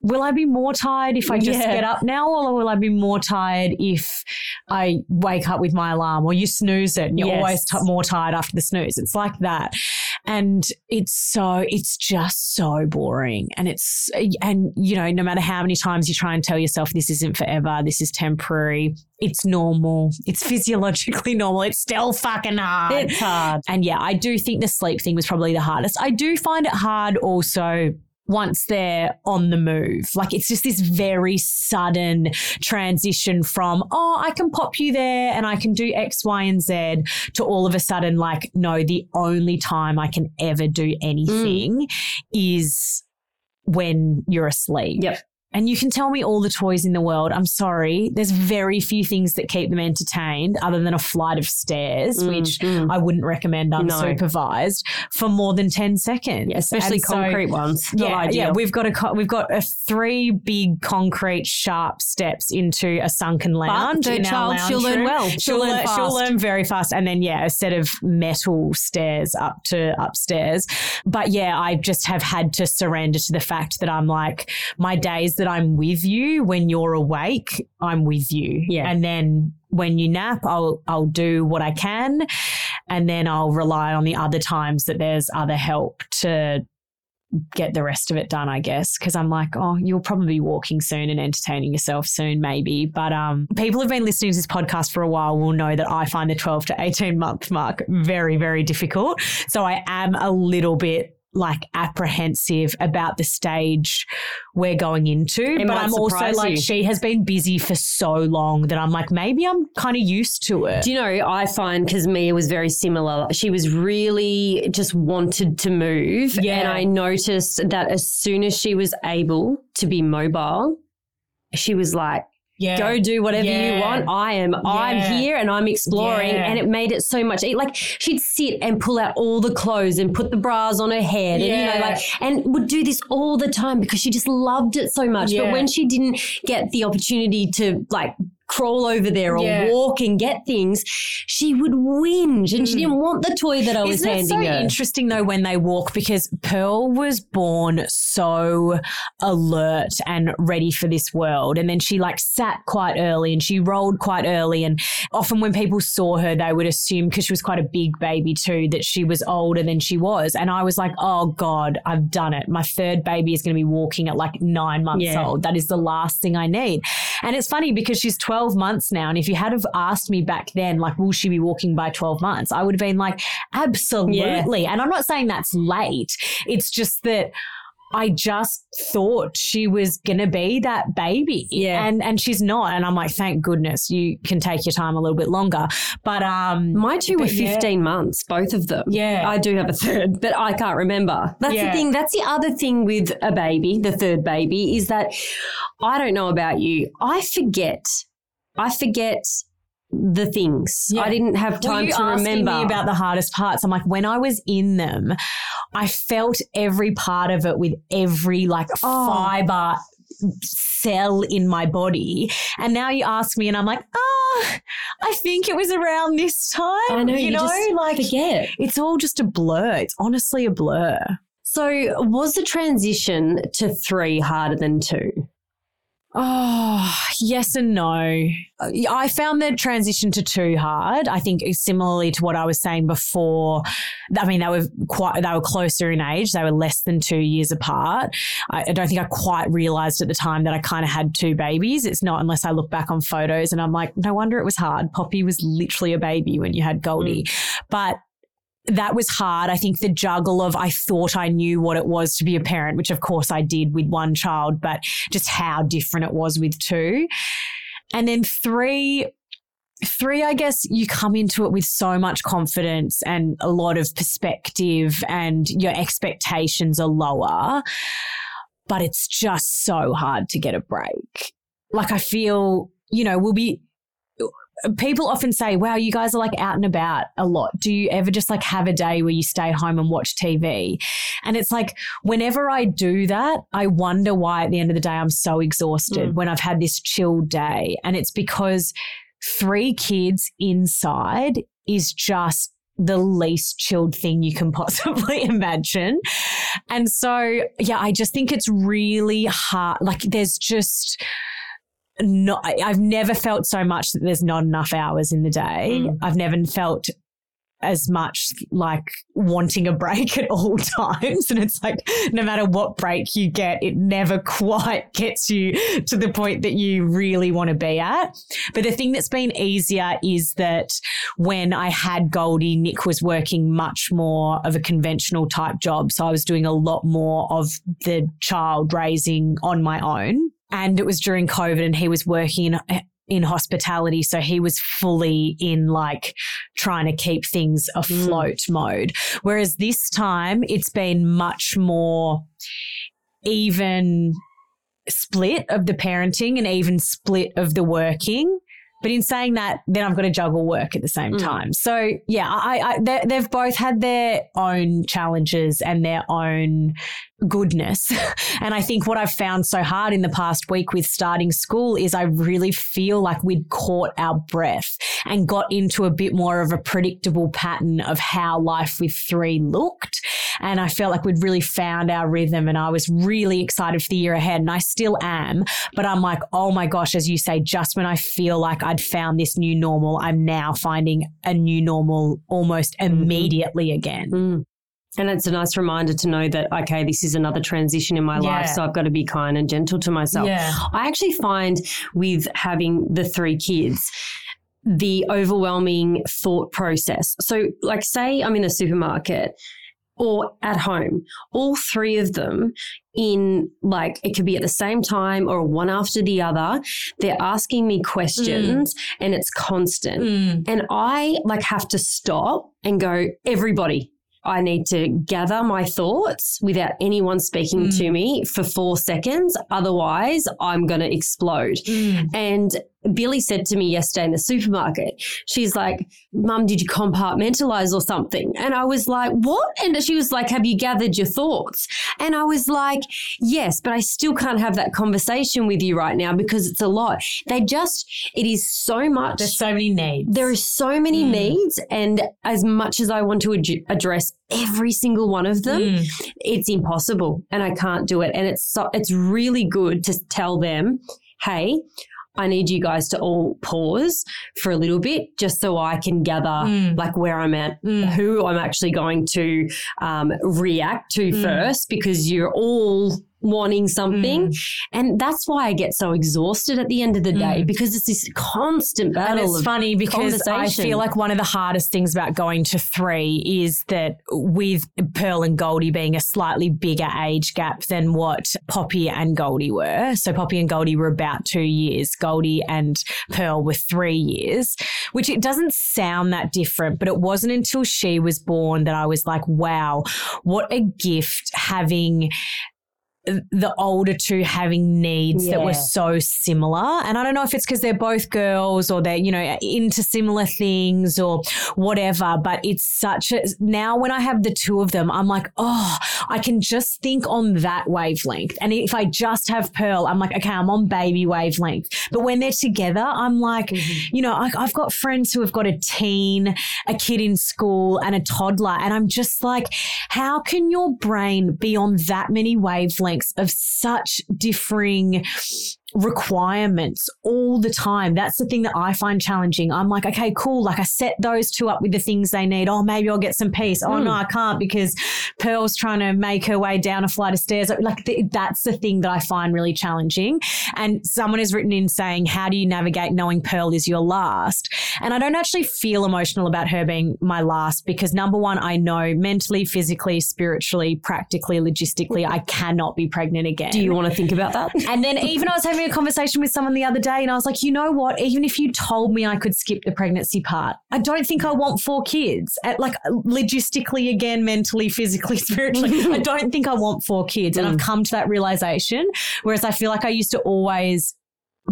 will I be more tired if I just Yeah. get up now, or will I be more tired if I wake up with my alarm? Or you snooze it and you're Yes. always t- more tired after the snooze. It's like that. And it's so, it's just so boring. And it's, and you know, no matter how many times you try and tell yourself this isn't forever, this is temporary, it's normal, it's physiologically normal, it's still fucking hard. It's hard. And yeah, I do think the sleep thing was probably the hardest. I do find it hard also once they're on the move. Like it's just this very sudden transition from, oh, I can pop you there and I can do X, Y, and Z to all of a sudden, like, no, the only time I can ever do anything mm. is when you're asleep. Yep. And you can tell me all the toys in the world. I'm sorry. There's very few things that keep them entertained other than a flight of stairs, Mm, which mm. I wouldn't recommend No. unsupervised for more than 10 seconds. Yeah, especially And so- concrete ones. Not yeah, ideal. yeah, we've got a we've got a three big concrete sharp steps into a sunken lounge. in our child, she'll lounge learn well. She'll, She'll learn learn, she'll learn very fast, and then yeah, a set of metal stairs up to upstairs. But yeah, I just have had to surrender to the fact that I'm like my days that I'm with you when you're awake, I'm with you. Yeah. and then when you nap, I'll I'll do what I can, and then I'll rely on the other times that there's other help to get the rest of it done, I guess. Cause I'm like, oh, you'll probably be walking soon and entertaining yourself soon, maybe. But um, people who've been listening to this podcast for a while will know that I find the 12 to 18 month mark very, very difficult. So I am a little bit like apprehensive about the stage we're going into. It but I'm also surprise like, she has been busy for so long that I'm like, maybe I'm kind of used to it. Do you know, I find because Mia was very similar. She was really just wanted to move. Yeah. And I noticed that as soon as she was able to be mobile, she was like, yeah. go do whatever Yeah. you want. I am, I'm here and I'm exploring. Yeah. And it made it so much. Like she'd sit and pull out all the clothes and put the bras on her head, and you know, like, and would do this all the time because she just loved it so much. Yeah. But when she didn't get the opportunity to like crawl over there or Yeah. walk and get things, she would whinge, and she Mm. didn't want the toy that I was Isn't it handing so her. interesting though when they walk because Pearl was born so alert and ready for this world, and then she like sat quite early and she rolled quite early, and often when people saw her, they would assume because she was quite a big baby too that she was older than she was, and I was like, oh god, I've done it. My third baby is going to be walking at like nine months Yeah. old. That is the last thing I need, and it's funny because she's twelve months now, and if you had have asked me back then, like, will she be walking by twelve months? I would have been like, absolutely. And I'm not saying that's late. It's just that I just thought she was gonna be that baby. Yeah. And and she's not. And I'm like, thank goodness you can take your time a little bit longer. But um My two were But yeah. 15 months, both of them. Yeah. I do have a third, but I can't remember. That's Yeah. the thing. That's the other thing with a baby, the third baby, is that I don't know about you. I forget. I forget the things. Yeah. I didn't have time to asking remember. me about the hardest parts? I'm like, when I was in them, I felt every part of it with every like Oh. fiber cell in my body. And now you ask me, and I'm like, oh, I think it was around this time. I know, you, you know, like Forget. it's all just a blur. It's honestly a blur. So, was the transition to three harder than two? Oh, yes and no. I found the transition to too hard. I think similarly to what I was saying before. I mean, they were quite, they were closer in age. They were less than two years apart. I, I don't think I quite realized at the time that I kind of had two babies. It's not unless I look back on photos and I'm like, no wonder it was hard. Poppy was literally a baby when you had Goldie. Mm. But that was hard. I think the juggle of I thought I knew what it was to be a parent, which of course I did with one child, but just how different it was with two. And then three, three, I guess you come into it with so much confidence and a lot of perspective, and your expectations are lower, but it's just so hard to get a break. Like, I feel, you know, we'll be, people often say, wow, you guys are like out and about a lot. Do you ever just like have a day where you stay home and watch TV? And it's like, whenever I do that, I wonder why at the end of the day I'm so exhausted Mm. when I've had this chilled day. And it's because three kids inside is just the least chilled thing you can possibly imagine. And so, yeah, I just think it's really hard. Like, there's just, not, I've never felt so much that there's not enough hours in the day. Mm. I've never felt as much like wanting a break at all times. And it's like, no matter what break you get, it never quite gets you to the point that you really want to be at. But the thing that's been easier is that when I had Goldie, Nick was working much more of a conventional type job. So I was doing a lot more of the child raising on my own. And it was during COVID and he was working in, in hospitality. So he was fully in like trying to keep things afloat mode. Whereas this time it's been much more even split of the parenting and even split of the working. But in saying that, then I've got to juggle work at the same Mm. time. So yeah, I, I they've both had their own challenges and their own goodness. and I think what I've found so hard in the past week with starting school is I really feel like we'd caught our breath and got into a bit more of a predictable pattern of how life with three looked. And I felt like we'd really found our rhythm and I was really excited for the year ahead. And I still am. But I'm like, oh my gosh, as you say, just when I feel like I'd found this new normal, I'm now finding a new normal almost immediately again. Mm. And it's a nice reminder to know that, okay, this is another transition in my life. So I've got to be kind and gentle to myself. Yeah. I actually find with having the three kids, the overwhelming thought process. So, like, say I'm in a supermarket or at home, all three of them in like it could be at the same time or one after the other. They're asking me questions and it's constant. Mm. And I like have to stop and go, everybody, I need to gather my thoughts without anyone speaking Mm. to me for four seconds. Otherwise, I'm going to explode. Mm. And Billy said to me yesterday in the supermarket, she's like, Mum, did you compartmentalize or something? And I was like, What? And she was like, Have you gathered your thoughts? And I was like, Yes, but I still can't have that conversation with you right now because it's a lot. They just, it is so much. There's so many needs. There are so many Mm. needs, and as much as I want to ad- address every single one of them, Mm. it's impossible, and I can't do it. And it's so, it's really good to tell them, "Hey, I need you guys to all pause for a little bit, just so I can gather Mm. like where I'm at, Mm. who I'm actually going to um, react to Mm. first, because you're all." Wanting something, and that's why I get so exhausted at the end of the day Mm. because it's this constant And battle it's of funny because I feel like one of the hardest things about going to three is that with Pearl and Goldie being a slightly bigger age gap than what Poppy and Goldie were. So Poppy and Goldie were about two years. Goldie and Pearl were three years, which it doesn't sound that different, but it wasn't until she was born that I was like, wow, what a gift having the older two having needs that were so similar. And I don't know if it's because they're both girls or they're, you know, into similar things or whatever, but it's such a, now when I have the two of them, I'm like, oh, I can just think on that wavelength. And if I just have Pearl, I'm like, okay, I'm on baby wavelength. But when they're together, I'm like, mm-hmm. you know, I, I've got friends who have got a teen, a kid in school, and a toddler. And I'm just like, how can your brain be on that many wavelengths of such differing requirements all the time? That's the thing that I find challenging. I'm like, okay, cool. Like I set those two up with the things they need. Oh, maybe I'll get some peace. Oh, no, hmm. I can't because Pearl's trying to make her way down a flight of stairs. Like th- that's the thing that I find really challenging. And someone has written in saying, how do you navigate knowing Pearl is your last? And I don't actually feel emotional about her being my last because number one, I know mentally, physically, spiritually, practically, logistically, I cannot be pregnant again. Do you want to think about that? And then even I was having a conversation with someone the other day and I was like, you know what? Even if you told me I could skip the pregnancy part, I don't think I want four kids. At, like logistically again, mentally, physically, spiritually, I don't think I want four kids. And I've mm. come to that realization. Whereas I feel like I used to always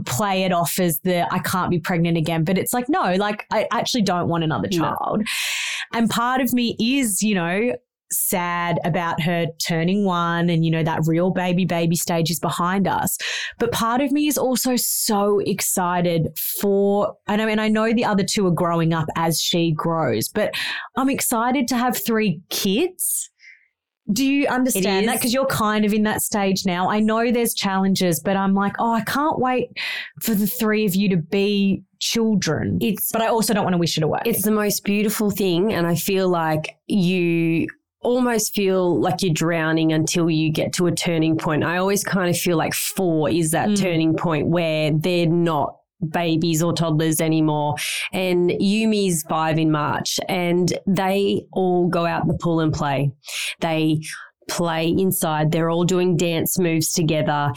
play it off as the I can't be pregnant again. But it's like, no, like I actually don't want another No. child. And part of me is, you know, sad about her turning one and you know that real baby baby stage is behind us. But part of me is also so excited for and I mean I know the other two are growing up as she grows but I'm excited to have three kids. Do you understand that? because you're kind of in that stage now. I know there's challenges but I'm like oh I can't wait for the three of you to be children. It's but I also don't want to wish it away. It's the most beautiful thing. And I feel like you almost feel like you're drowning until you get to a turning point. I always kind of feel like four is that Mm. turning point where they're not babies or toddlers anymore. And Yumi's five in March and they all go out in the pool and play. They play inside. They're all doing dance moves together.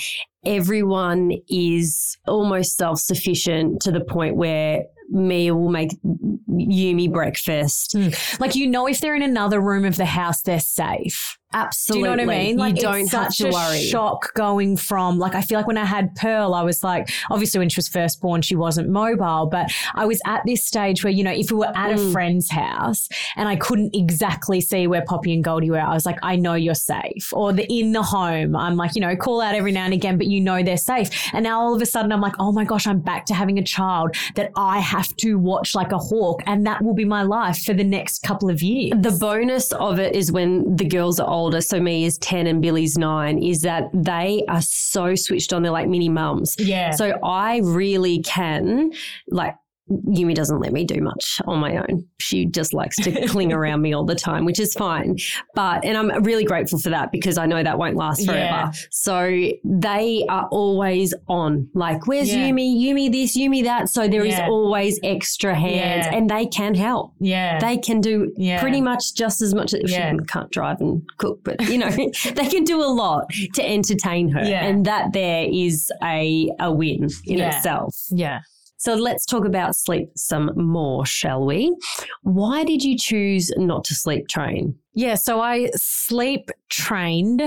Everyone is almost self sufficient to the point where Mia will make Yumi breakfast. Hmm. like you know if they're in another room of the house they're safe Absolutely. Do you know what I mean? Like you don't have such to a worry. shock going from like I feel like when I had Pearl, I was like, obviously when she was first born, she wasn't mobile, but I was at this stage where you know if we were at a Mm. friend's house and I couldn't exactly see where Poppy and Goldie were, I was like, I know you're safe. Or the in the home, I'm like, you know, call out every now and again, but you know they're safe. And now all of a sudden, I'm like, oh my gosh, I'm back to having a child that I have to watch like a hawk, and that will be my life for the next couple of years. The bonus of it is when the girls are older, so Mia is 10 and Billy's 9, is that they are so switched on. They're like mini mums. yeah. So I really can, like, Yumi doesn't let me do much on my own. She just likes to cling around me all the time, which is fine. But, and I'm really grateful for that because I know that won't last forever. Yeah. So they are always on. Like, where's Yeah. Yumi? Yumi this, Yumi that. So there is Yeah. always extra hands and they can help. yeah. They can do pretty much just as much. Yeah. She can't drive and cook, but you know, they can do a lot to entertain her. Yeah. And that there is a, a win in itself. yeah. So let's talk about sleep some more, shall we? Why did you choose not to sleep train? Yeah, so I sleep trained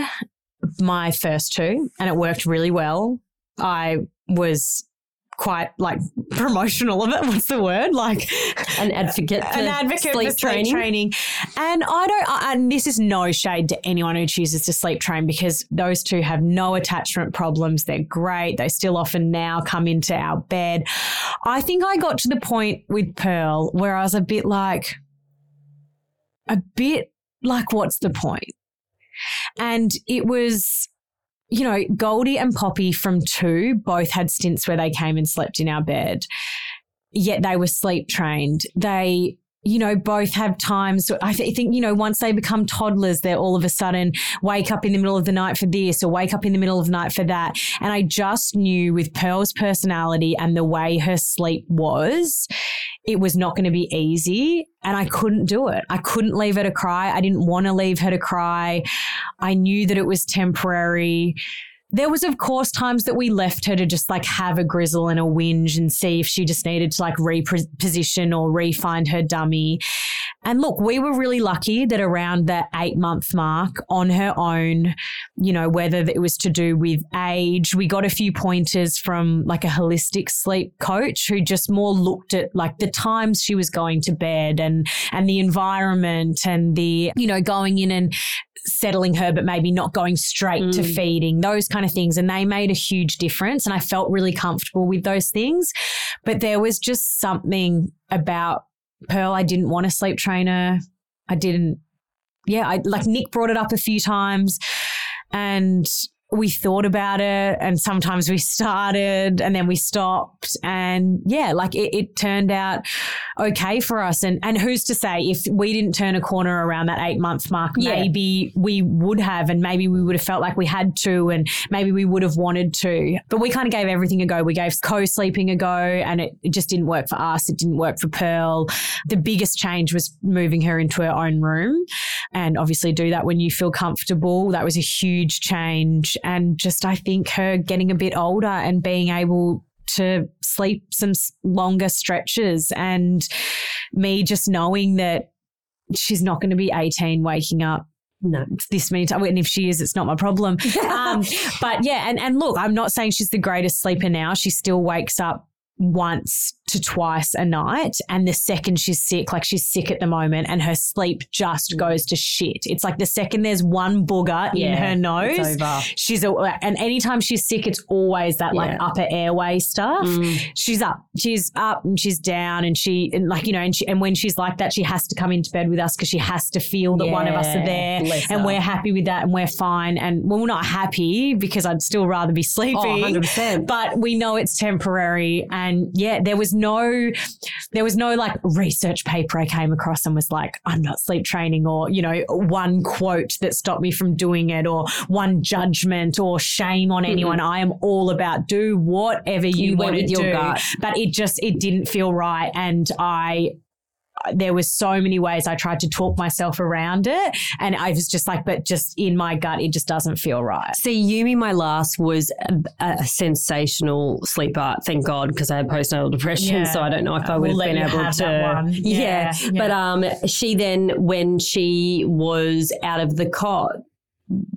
my first two and it worked really well. I was quite like promotional of it. What's the word? Like An advocate for an advocate sleep for sleep training? training. And I don't, I, and this is no shade to anyone who chooses to sleep train because those two have no attachment problems. They're great. They still often now come into our bed. I think I got to the point with Pearl where I was a bit like, a bit like, what's the point? And it was, you know, Goldie and Poppy from two both had stints where they came and slept in our bed, yet they were sleep trained. They, you know, both have times. I th- think, you know, once they become toddlers, they're all of a sudden wake up in the middle of the night for this or wake up in the middle of the night for that. And I just knew with Pearl's personality and the way her sleep was, it was not going to be easy. And I couldn't do it. I couldn't leave her to cry. I didn't want to leave her to cry. I knew that it was temporary. There was, of course, times that we left her to just like have a grizzle and a whinge and see if she just needed to like reposition or re-find her dummy. And look, we were really lucky that around the eight month mark on her own, you know, whether it was to do with age, we got a few pointers from like a holistic sleep coach who just more looked at like the times she was going to bed and, and the environment and the, you know, going in and settling her, but maybe not going straight mm. to feeding, those kind of things. And they made a huge difference. And I felt really comfortable with those things. But there was just something about Pearl. I didn't want a sleep trainer. I didn't, yeah, I like Nick brought it up a few times. And we thought about it and sometimes we started and then we stopped. And yeah like it, it, turned out okay for us. And and who's to say if we didn't turn a corner around that eight month mark yeah. maybe we would have and maybe we would have felt like we had to and maybe we would have wanted to. But we kind of gave everything a go. We gave co-sleeping a go and it, it just didn't work for us. It didn't work for pearl. The biggest change was moving her into her own room. And obviously do that when you feel comfortable. That was a huge change and just I think her getting a bit older and being able to sleep some longer stretches and me just knowing that she's not going to be 18 waking up no, this many times. And if she is, it's not my problem. um, but yeah, and, and look, I'm not saying she's the greatest sleeper now. She still wakes up once to twice a night. And the second she's sick, like she's sick at the moment, and her sleep just mm. goes to shit. It's like the second there's one booger yeah, in her nose, she's a, and anytime she's sick, it's always that yeah. like upper airway stuff. Mm. She's up, she's up, and she's down, and she and like you know, and she and when she's like that, she has to come into bed with us because she has to feel that yeah, one of us are there, and we're happy with that, and we're fine. And well, we're not happy because I'd still rather be sleeping, oh, 100%. but we know it's temporary. And yeah, there was no, there was no like research paper I came across and was like, I'm not sleep training or, you know, one quote that stopped me from doing it or one judgment or shame on anyone. Mm-hmm. I am all about do whatever you, you want to do. Gut. But it just, it didn't feel right. And I, there was so many ways I tried to talk myself around it. And I was just like, but just in my gut, it just doesn't feel right. See, Yumi, my last was a, a sensational sleeper. Thank God, because I had postnatal depression. Yeah. So I don't know if I would we'll have been able to. Yeah. Yeah. yeah. But um, she then, when she was out of the cot,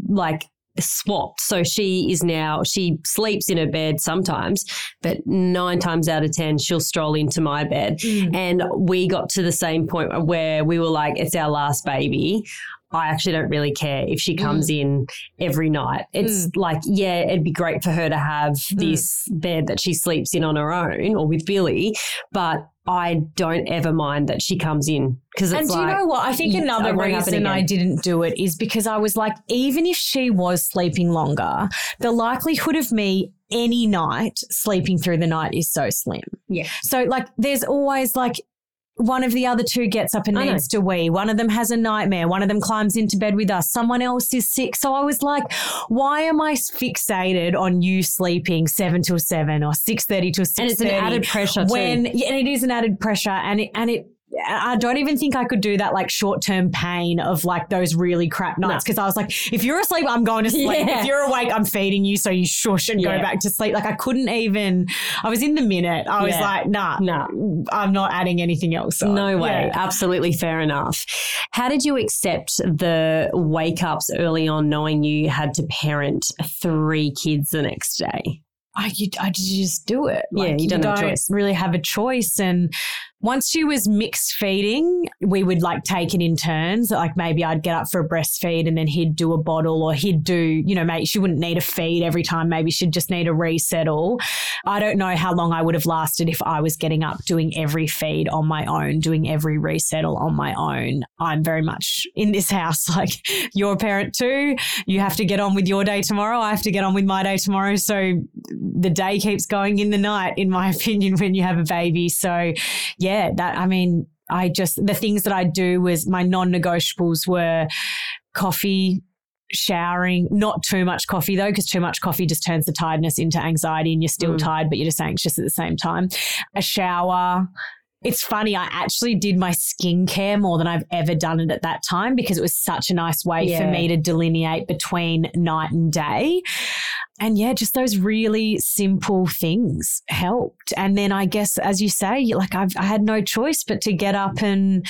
like swapped. So she is now, she sleeps in her bed sometimes, but nine times out of 10, she'll stroll into my bed. Mm. And we got to the same point where we were like, it's our last baby. I actually don't really care if she comes mm. in every night. It's mm. like, yeah, it'd be great for her to have mm. this bed that she sleeps in on her own or with Billy, but I don't ever mind that she comes in because and do like, you know what? I think another reason I didn't do it is because I was like, even if she was sleeping longer, the likelihood of me any night sleeping through the night is so slim. Yeah. So like, there's always like one of the other two gets up and needs to wee. One of them has a nightmare. One of them climbs into bed with us. Someone else is sick. So I was like, why am I fixated on you sleeping seven till seven or six thirty to six? And it's an added pressure when, too. Yeah, it is an added pressure, and it, and it I don't even think I could do that like short term pain of like those really crap nights because no. I was like, if you're asleep, I'm going to sleep. Yeah. If you're awake, I'm feeding you, so you shush and yeah. go back to sleep. Like I couldn't even. I was in the minute. I was like, nah, nah, I'm not adding anything else. On. No way. Absolutely fair enough. How did you accept the wake ups early on, knowing you had to parent three kids the next day? I, you, I just do it. Like, yeah, you don't, you don't really have a choice. And once she was mixed feeding, we would like take it in turns. Like maybe I'd get up for a breastfeed and then he'd do a bottle or he'd do, you know, maybe she wouldn't need a feed every time. Maybe she'd just need a resettle. I don't know how long I would have lasted if I was getting up doing every feed on my own, doing every resettle on my own. I'm very much in this house like you're a parent too. You have to get on with your day tomorrow. I have to get on with my day tomorrow. So the day keeps going in the night, in my opinion, when you have a baby. So yeah, that, I mean, I just, the things that I do was my non negotiables were coffee, showering, not too much coffee though, because too much coffee just turns the tiredness into anxiety and you're still mm. tired, but you're just anxious at the same time. A shower, it's funny, I actually did my skincare more than I've ever done it at that time because it was such a nice way yeah. for me to delineate between night and day. And yeah, just those really simple things helped. And then I guess, as you say, like I've, I had no choice but to get up and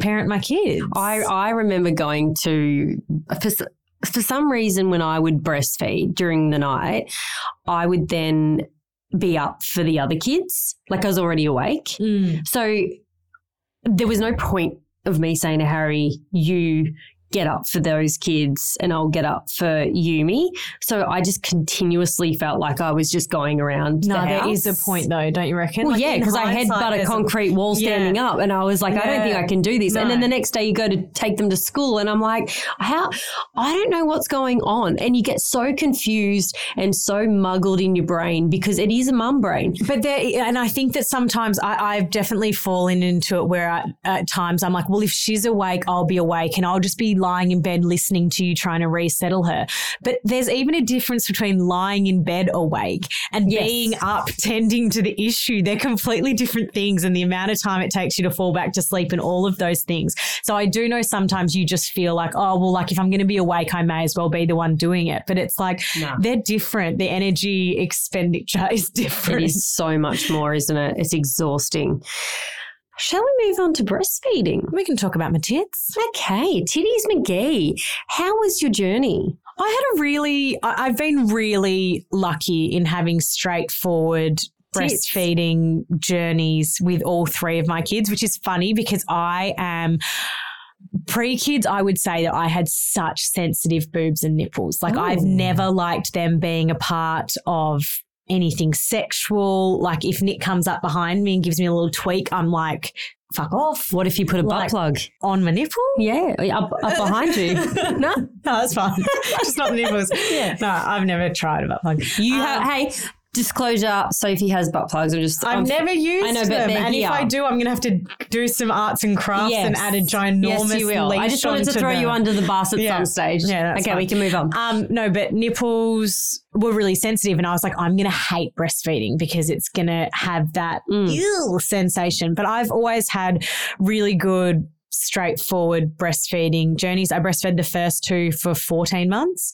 parent my kids. I, I remember going to, for, for some reason, when I would breastfeed during the night, I would then be up for the other kids. Like I was already awake. Mm. So there was no point of me saying to Harry, you get up for those kids and I'll get up for Yumi. So I just continuously felt like I was just going around. No, the there is a point though, don't you reckon? Well, Like, yeah, because I had but a concrete wall Yeah. standing up, and I was like, I don't think I can do this. And then the next day, you go to take them to school, and I'm like, how? I don't know what's going on, and you get so confused and so muggled in your brain because it is a mum brain. But there, and I think that sometimes I, I've definitely fallen into it where I, at times I'm like, well, if she's awake, I'll be awake and I'll just be lying in bed listening to you trying to resettle her. But there's even a difference between lying in bed awake and Yes. being up tending to the issue. They're completely different things and the amount of time it takes you to fall back to sleep and all of those things. So I do know sometimes you just feel like, oh, well, like if I'm going to be awake, I may as well be the one doing it. But it's like, No. they're different. The energy expenditure is different. It is so much more, isn't it? It's exhausting. Shall we move on to breastfeeding? We can talk about my tits. Okay, Titties McGee, how was your journey? I had a really, I've been really lucky in having straightforward breastfeeding journeys with all three of my kids, which is funny because I am. Pre kids, I would say that I had such sensitive boobs and nipples. Like, I've never liked them being a part of anything sexual. Like, if Nick comes up behind me and gives me a little tweak, I'm like, fuck off What if you put a butt Like- plug? on my nipple. Yeah, up, up behind you. no, no, that's fine. Just not nipples. Yeah. No, I've never tried a butt plug. You Um, have, hey, disclosure, Sophie has butt plugs. I'm just, I've I'm- never used I know, them, and here. if I do, I'm going to have to do some arts and crafts and add a ginormous. Yes, you will. I just wanted to throw onto you under the bus at Yeah. some stage. Yeah, that's okay, we can move on. Um, no, but nipples were really sensitive, and I was like, I'm going to hate breastfeeding because it's going to have that Mm. ew sensation. But I've always had really good. Straightforward breastfeeding journeys. I breastfed the first two for 14 months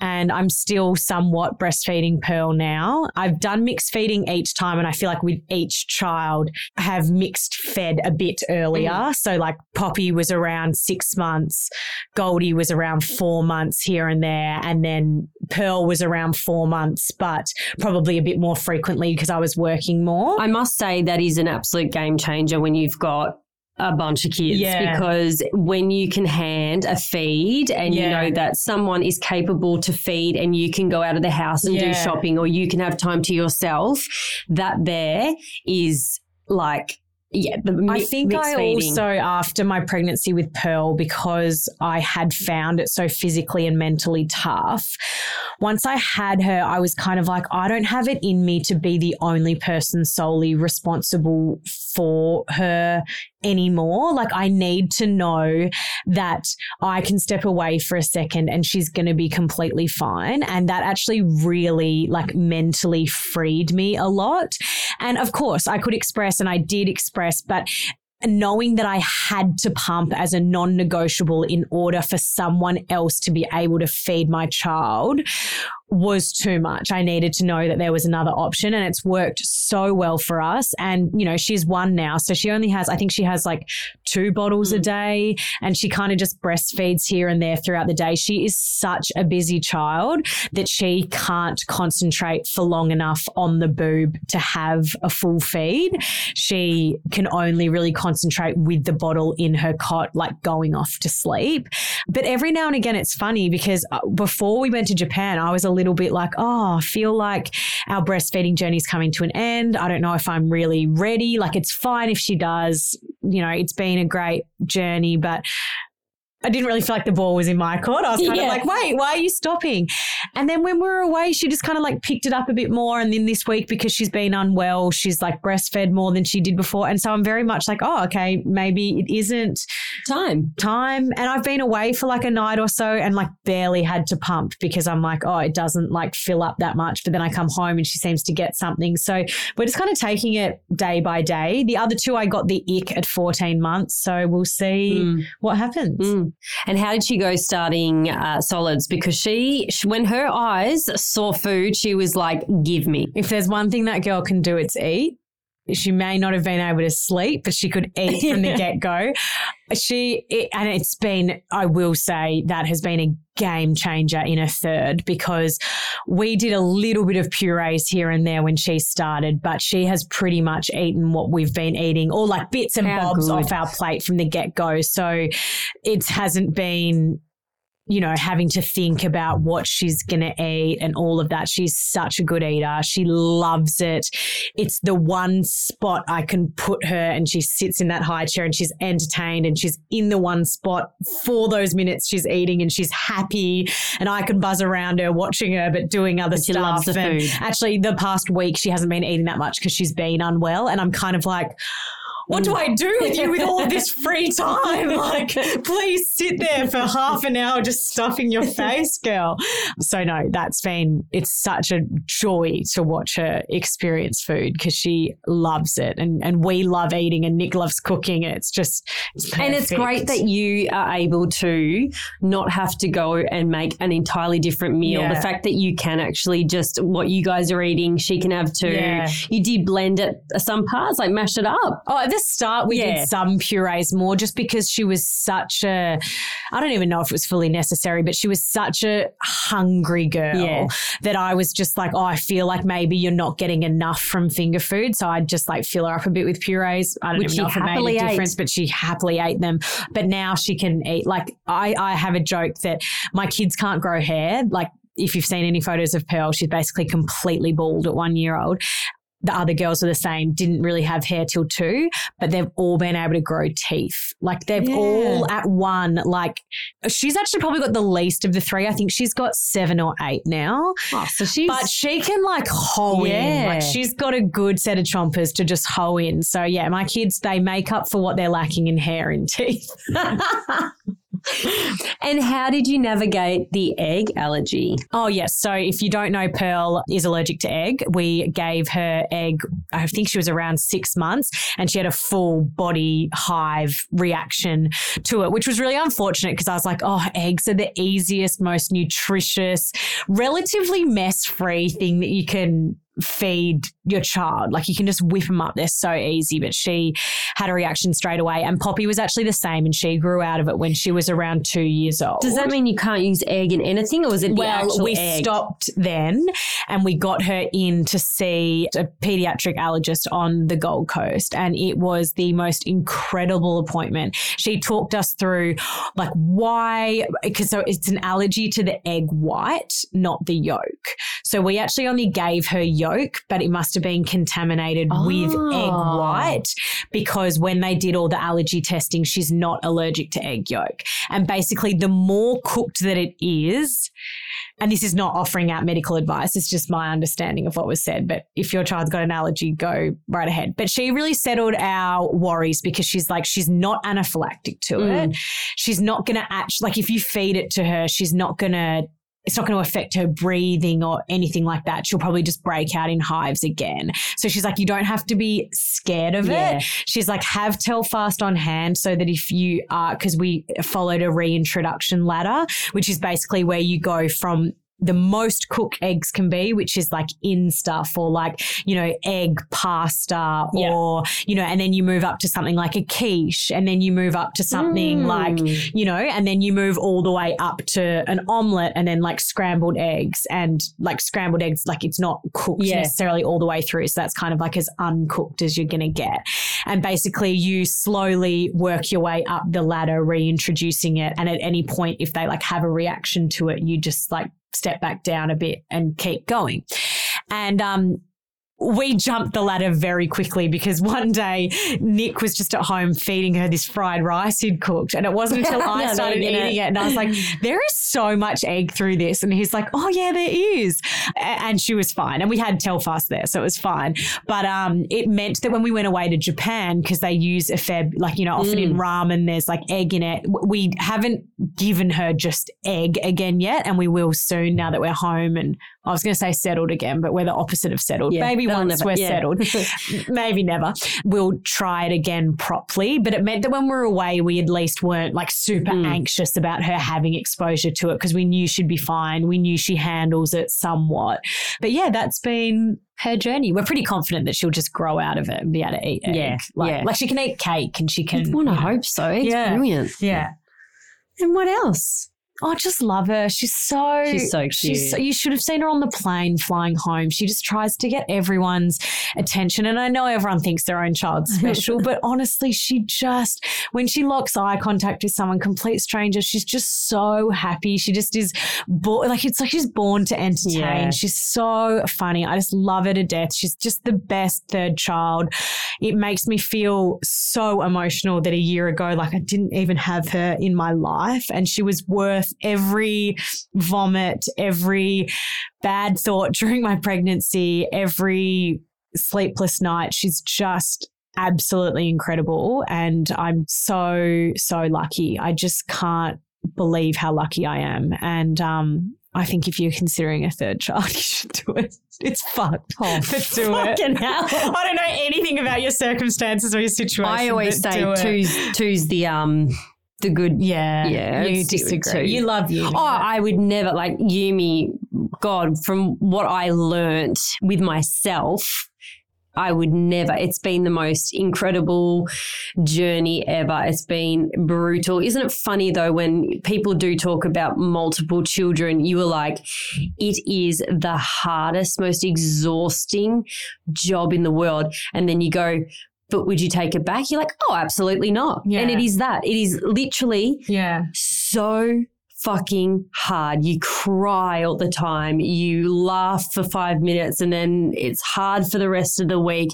and I'm still somewhat breastfeeding Pearl now. I've done mixed feeding each time, and I feel like with each child, I have mixed fed a bit earlier. Mm. So, like Poppy was around six months, Goldie was around four months here and there, and then Pearl was around four months, but probably a bit more frequently because I was working more. I must say that is an absolute game changer when you've got a bunch of kids Yeah. because when you can hand a feed and you know that someone is capable to feed and you can go out of the house and do shopping or you can have time to yourself that there is like yeah the I think I feeding. also, after my pregnancy with Pearl, because I had found it so physically and mentally tough, once I had her, I was kind of like, I don't have it in me to be the only person solely responsible for her anymore. Like, I need to know that I can step away for a second and she's going to be completely fine. And that actually really, like, mentally freed me a lot. And of course, I could express and I did express, but knowing that I had to pump as a non negotiable in order for someone else to be able to feed my child was too much. I needed to know that there was another option and it's worked so well for us. And, you know, she's one now. So she only has, I think she has like two bottles a day and she kind of just breastfeeds here and there throughout the day. She is such a busy child that she can't concentrate for long enough on the boob to have a full feed. She can only really concentrate with the bottle in her cot, like going off to sleep. But every now and again, it's funny because uh, before we went to Japan, I was a little bit like, oh, I feel like our breastfeeding journey is coming to an end. I don't know if I'm really ready. Like, it's fine if she does. You know, it's been a great journey, but I didn't really feel like the ball was in my court. I was kind Yeah. of like, wait, why are you stopping? And then when we were away, she just kind of like picked it up a bit more. And then this week, because she's been unwell, she's like breastfed more than she did before. And so I'm very much like, oh, okay, maybe it isn't time time. And I've been away for like a night or so and like barely had to pump because I'm like, oh, it doesn't like fill up that much. But then I come home and she seems to get something. So we're just kind of taking it day by day. The other two, I got the ick at 14 months. So we'll see Mm. what happens. Mm. And how did she go starting uh, solids? Because she, sh when her eyes saw food, she was like, "Give me." If there's one thing that girl can do, it's eat. She may not have been able to sleep, but she could eat from the get go. She, it, and it's been, I will say, that has been a game changer in a third because we did a little bit of purees here and there when she started, but she has pretty much eaten what we've been eating, or like bits and How bobs good. off our plate from the get go. So it hasn't been you know, having to think about what she's going to eat and all of that. She's such a good eater. She loves it. It's the one spot I can put her and she sits in that high chair and she's entertained and she's in the one spot for those minutes she's eating and she's happy and I can buzz around her watching her but doing other she stuff. loves the and food. actually the past week she hasn't been eating that much because she's been unwell and I'm kind of like what do mm. I do with you with all this free time? Like, please sit there for half an hour just stuffing your face, girl. So, no, that's been, it's such a joy to watch her experience food because she loves it. And, and we love eating and Nick loves cooking. It's just, it's And it's great that you are able to not have to go and make an entirely different meal. Yeah. The fact that you can actually just what you guys are eating, she can have too. Yeah. You did blend it some parts, like mash it up. Oh, start, we Yeah. did some purees more just because she was such a, I don't even know if it was fully necessary, but she was such a hungry girl Yeah. that I was just like, oh, I feel like maybe you're not getting enough from finger food. So I'd just like fill her up a bit with purees. I don't Which know if it made a ate. difference, but she happily ate them. But now she can eat. Like, I, I have a joke that my kids can't grow hair. Like, if you've seen any photos of Pearl, she's basically completely bald at one year old the other girls are the same, didn't really have hair till two, but they've all been able to grow teeth. Like they've Yeah. all at one, like she's actually probably got the least of the three. I think she's got seven or eight now, Oh, so she's but she can like hoe in. Like she's got a good set of chompers to just hoe in. So yeah, my kids, they make up for what they're lacking in hair and teeth. And how did you navigate the egg allergy? Oh, yes. So if you don't know, Pearl is allergic to egg. We gave her egg, I think she was around six months, and she had a full body hive reaction to it, which was really unfortunate because I was like, oh, eggs are the easiest, most nutritious, relatively mess free thing that you can feed your child. Like you can just whip them up. They're so easy. But she had a reaction straight away. And Poppy was actually the same. And she grew out of it when she was around two years old. Does that mean you can't use egg in anything, or was it the Well, we egg? stopped then and we got her in to see a pediatric allergist on the Gold Coast. And it was the most incredible appointment. She talked us through like why, because so it's an allergy to the egg white, not the yolk. So we actually only gave her yolk, but it must have been contaminated with egg Oh. white because when they did all the allergy testing, she's not allergic to egg yolk. And basically, the more cooked that it is, and this is not offering out medical advice, it's just my understanding of what was said. But if your child's got an allergy, go right ahead. But she really settled our worries because she's like, she's not anaphylactic to Mm. it. She's not going to actually, like, if you feed it to her, she's not going to. It's not going to affect her breathing or anything like that. She'll probably just break out in hives again. So she's like, you don't have to be scared of Yeah. it. She's like, have Telfast on hand so that if you are, because we followed a reintroduction ladder, which is basically where you go from the most cooked eggs can be, which is like in stuff or like, you know, egg pasta Yeah. or, you know, and then you move up to something like a quiche and then you move up to something Mm. like, you know, and then you move all the way up to an omelette and then like scrambled eggs and like scrambled eggs, like it's not cooked Yeah. necessarily all the way through. So that's kind of like as uncooked as you're going to get. And basically you slowly work your way up the ladder, reintroducing it. And at any point, if they like have a reaction to it, you just like step back down a bit and keep going. And, um, we jumped the ladder very quickly because one day Nick was just at home feeding her this fried rice he'd cooked. And it wasn't until I Yeah, started eating it. it. And I was like, there is so much egg through this. And he's like, oh, yeah, there is. And she was fine. And we had Telfast there, so it was fine. But um, it meant that when we went away to Japan, because they use a fair, like, you know, often in ramen, there's like egg in it. We haven't given her just egg again yet. And we will soon now that we're home. And I was going to say settled again, but we're the opposite of settled. Yeah. That'll once never- we're yeah. settled, maybe never, we'll try it again properly. But it meant that when we were away, we at least weren't like super Mm. anxious about her having exposure to it because we knew she'd be fine. We knew she handles it somewhat. But yeah, that's been her journey. We're pretty confident that she'll just grow out of it and be able to eat egg. Yeah, Like, yeah. like she can eat cake and she can. I want to you know, hope so. It's Yeah. brilliant. Yeah. And what else? Oh, I just love her. She's so She's so She's so, cute. you should have seen her on the plane flying home. She just tries to get everyone's attention. And I know everyone thinks their own child's special, but honestly, she just when she locks eye contact with someone, complete stranger, she's just so happy. She just is born like it's like she's born to entertain. Yeah. She's so funny. I just love her to death. She's just the best third child. It makes me feel so emotional that a year ago, like I didn't even have her in my life, and she was worth every vomit, every bad thought during my pregnancy, every sleepless night. She's just absolutely incredible. And I'm so, so lucky. I just can't believe how lucky I am. And um, I think if you're considering a third child, you should do it. It's fucked. Oh, but do it. hell. I don't know anything about your circumstances or your situation. I always say two's two's the um the good. Yeah. Yeah, You disagree. You love you. Oh, I would never like Yumi. God, from what I learnt with myself, I would never. It's been the most incredible journey ever. It's been brutal. Isn't it funny though when people do talk about multiple children? You were like, it is the hardest, most exhausting job in the world, and then you go. But would you take it back? You're like, oh, absolutely not. Yeah. And it is that. It is literally yeah. so fucking hard. You cry all the time. You laugh for five minutes and then it's hard for the rest of the week.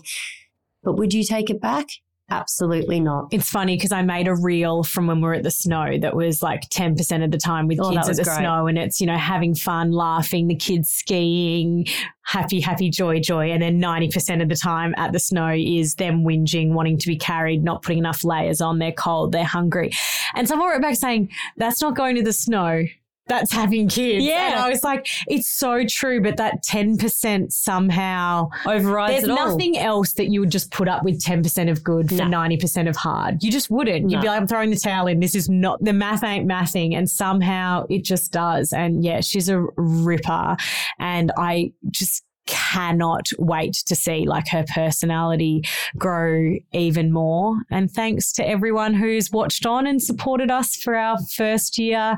But would you take it back? Absolutely not. It's funny because I made a reel from when we were at the snow that was like 10% of the time with Oh, kids at the great. snow. And it's, you know, having fun, laughing, the kids skiing, happy, happy, joy, joy. And then 90% of the time at the snow is them whinging, wanting to be carried, not putting enough layers on. They're cold, they're hungry. And someone wrote back saying, that's not going to the snow. That's having kids. Yeah. And I was like, it's so true, but that 10% somehow Overrides there's it all. nothing else that you would just put up with 10% of good for No. 90% of hard. You just wouldn't. You'd be like, I'm throwing the towel in. This is not, the math ain't mathing. And somehow it just does. And yeah, she's a ripper. And I just cannot wait to see like her personality grow even more. And thanks to everyone who's watched on and supported us for our first year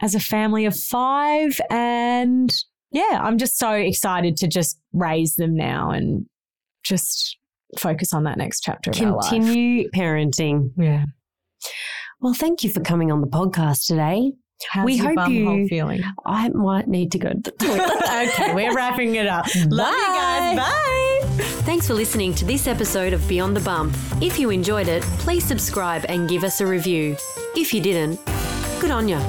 as a family of five. And yeah, I'm just so excited to just raise them now and just focus on that next chapter of our life. Continue parenting. Yeah. Well, thank you for coming on the podcast today. How's We your hope bum hole you- feeling. I might need to go to the toilet. okay, we're wrapping it up. Love you guys. Bye. Thanks for listening to this episode of Beyond the Bump. If you enjoyed it, please subscribe and give us a review. If you didn't, good on ya.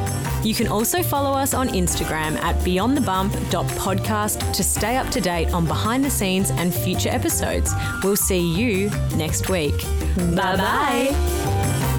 You can also follow us on Instagram at beyondthebump.podcast to stay up to date on behind the scenes and future episodes. We'll see you next week. Bye bye.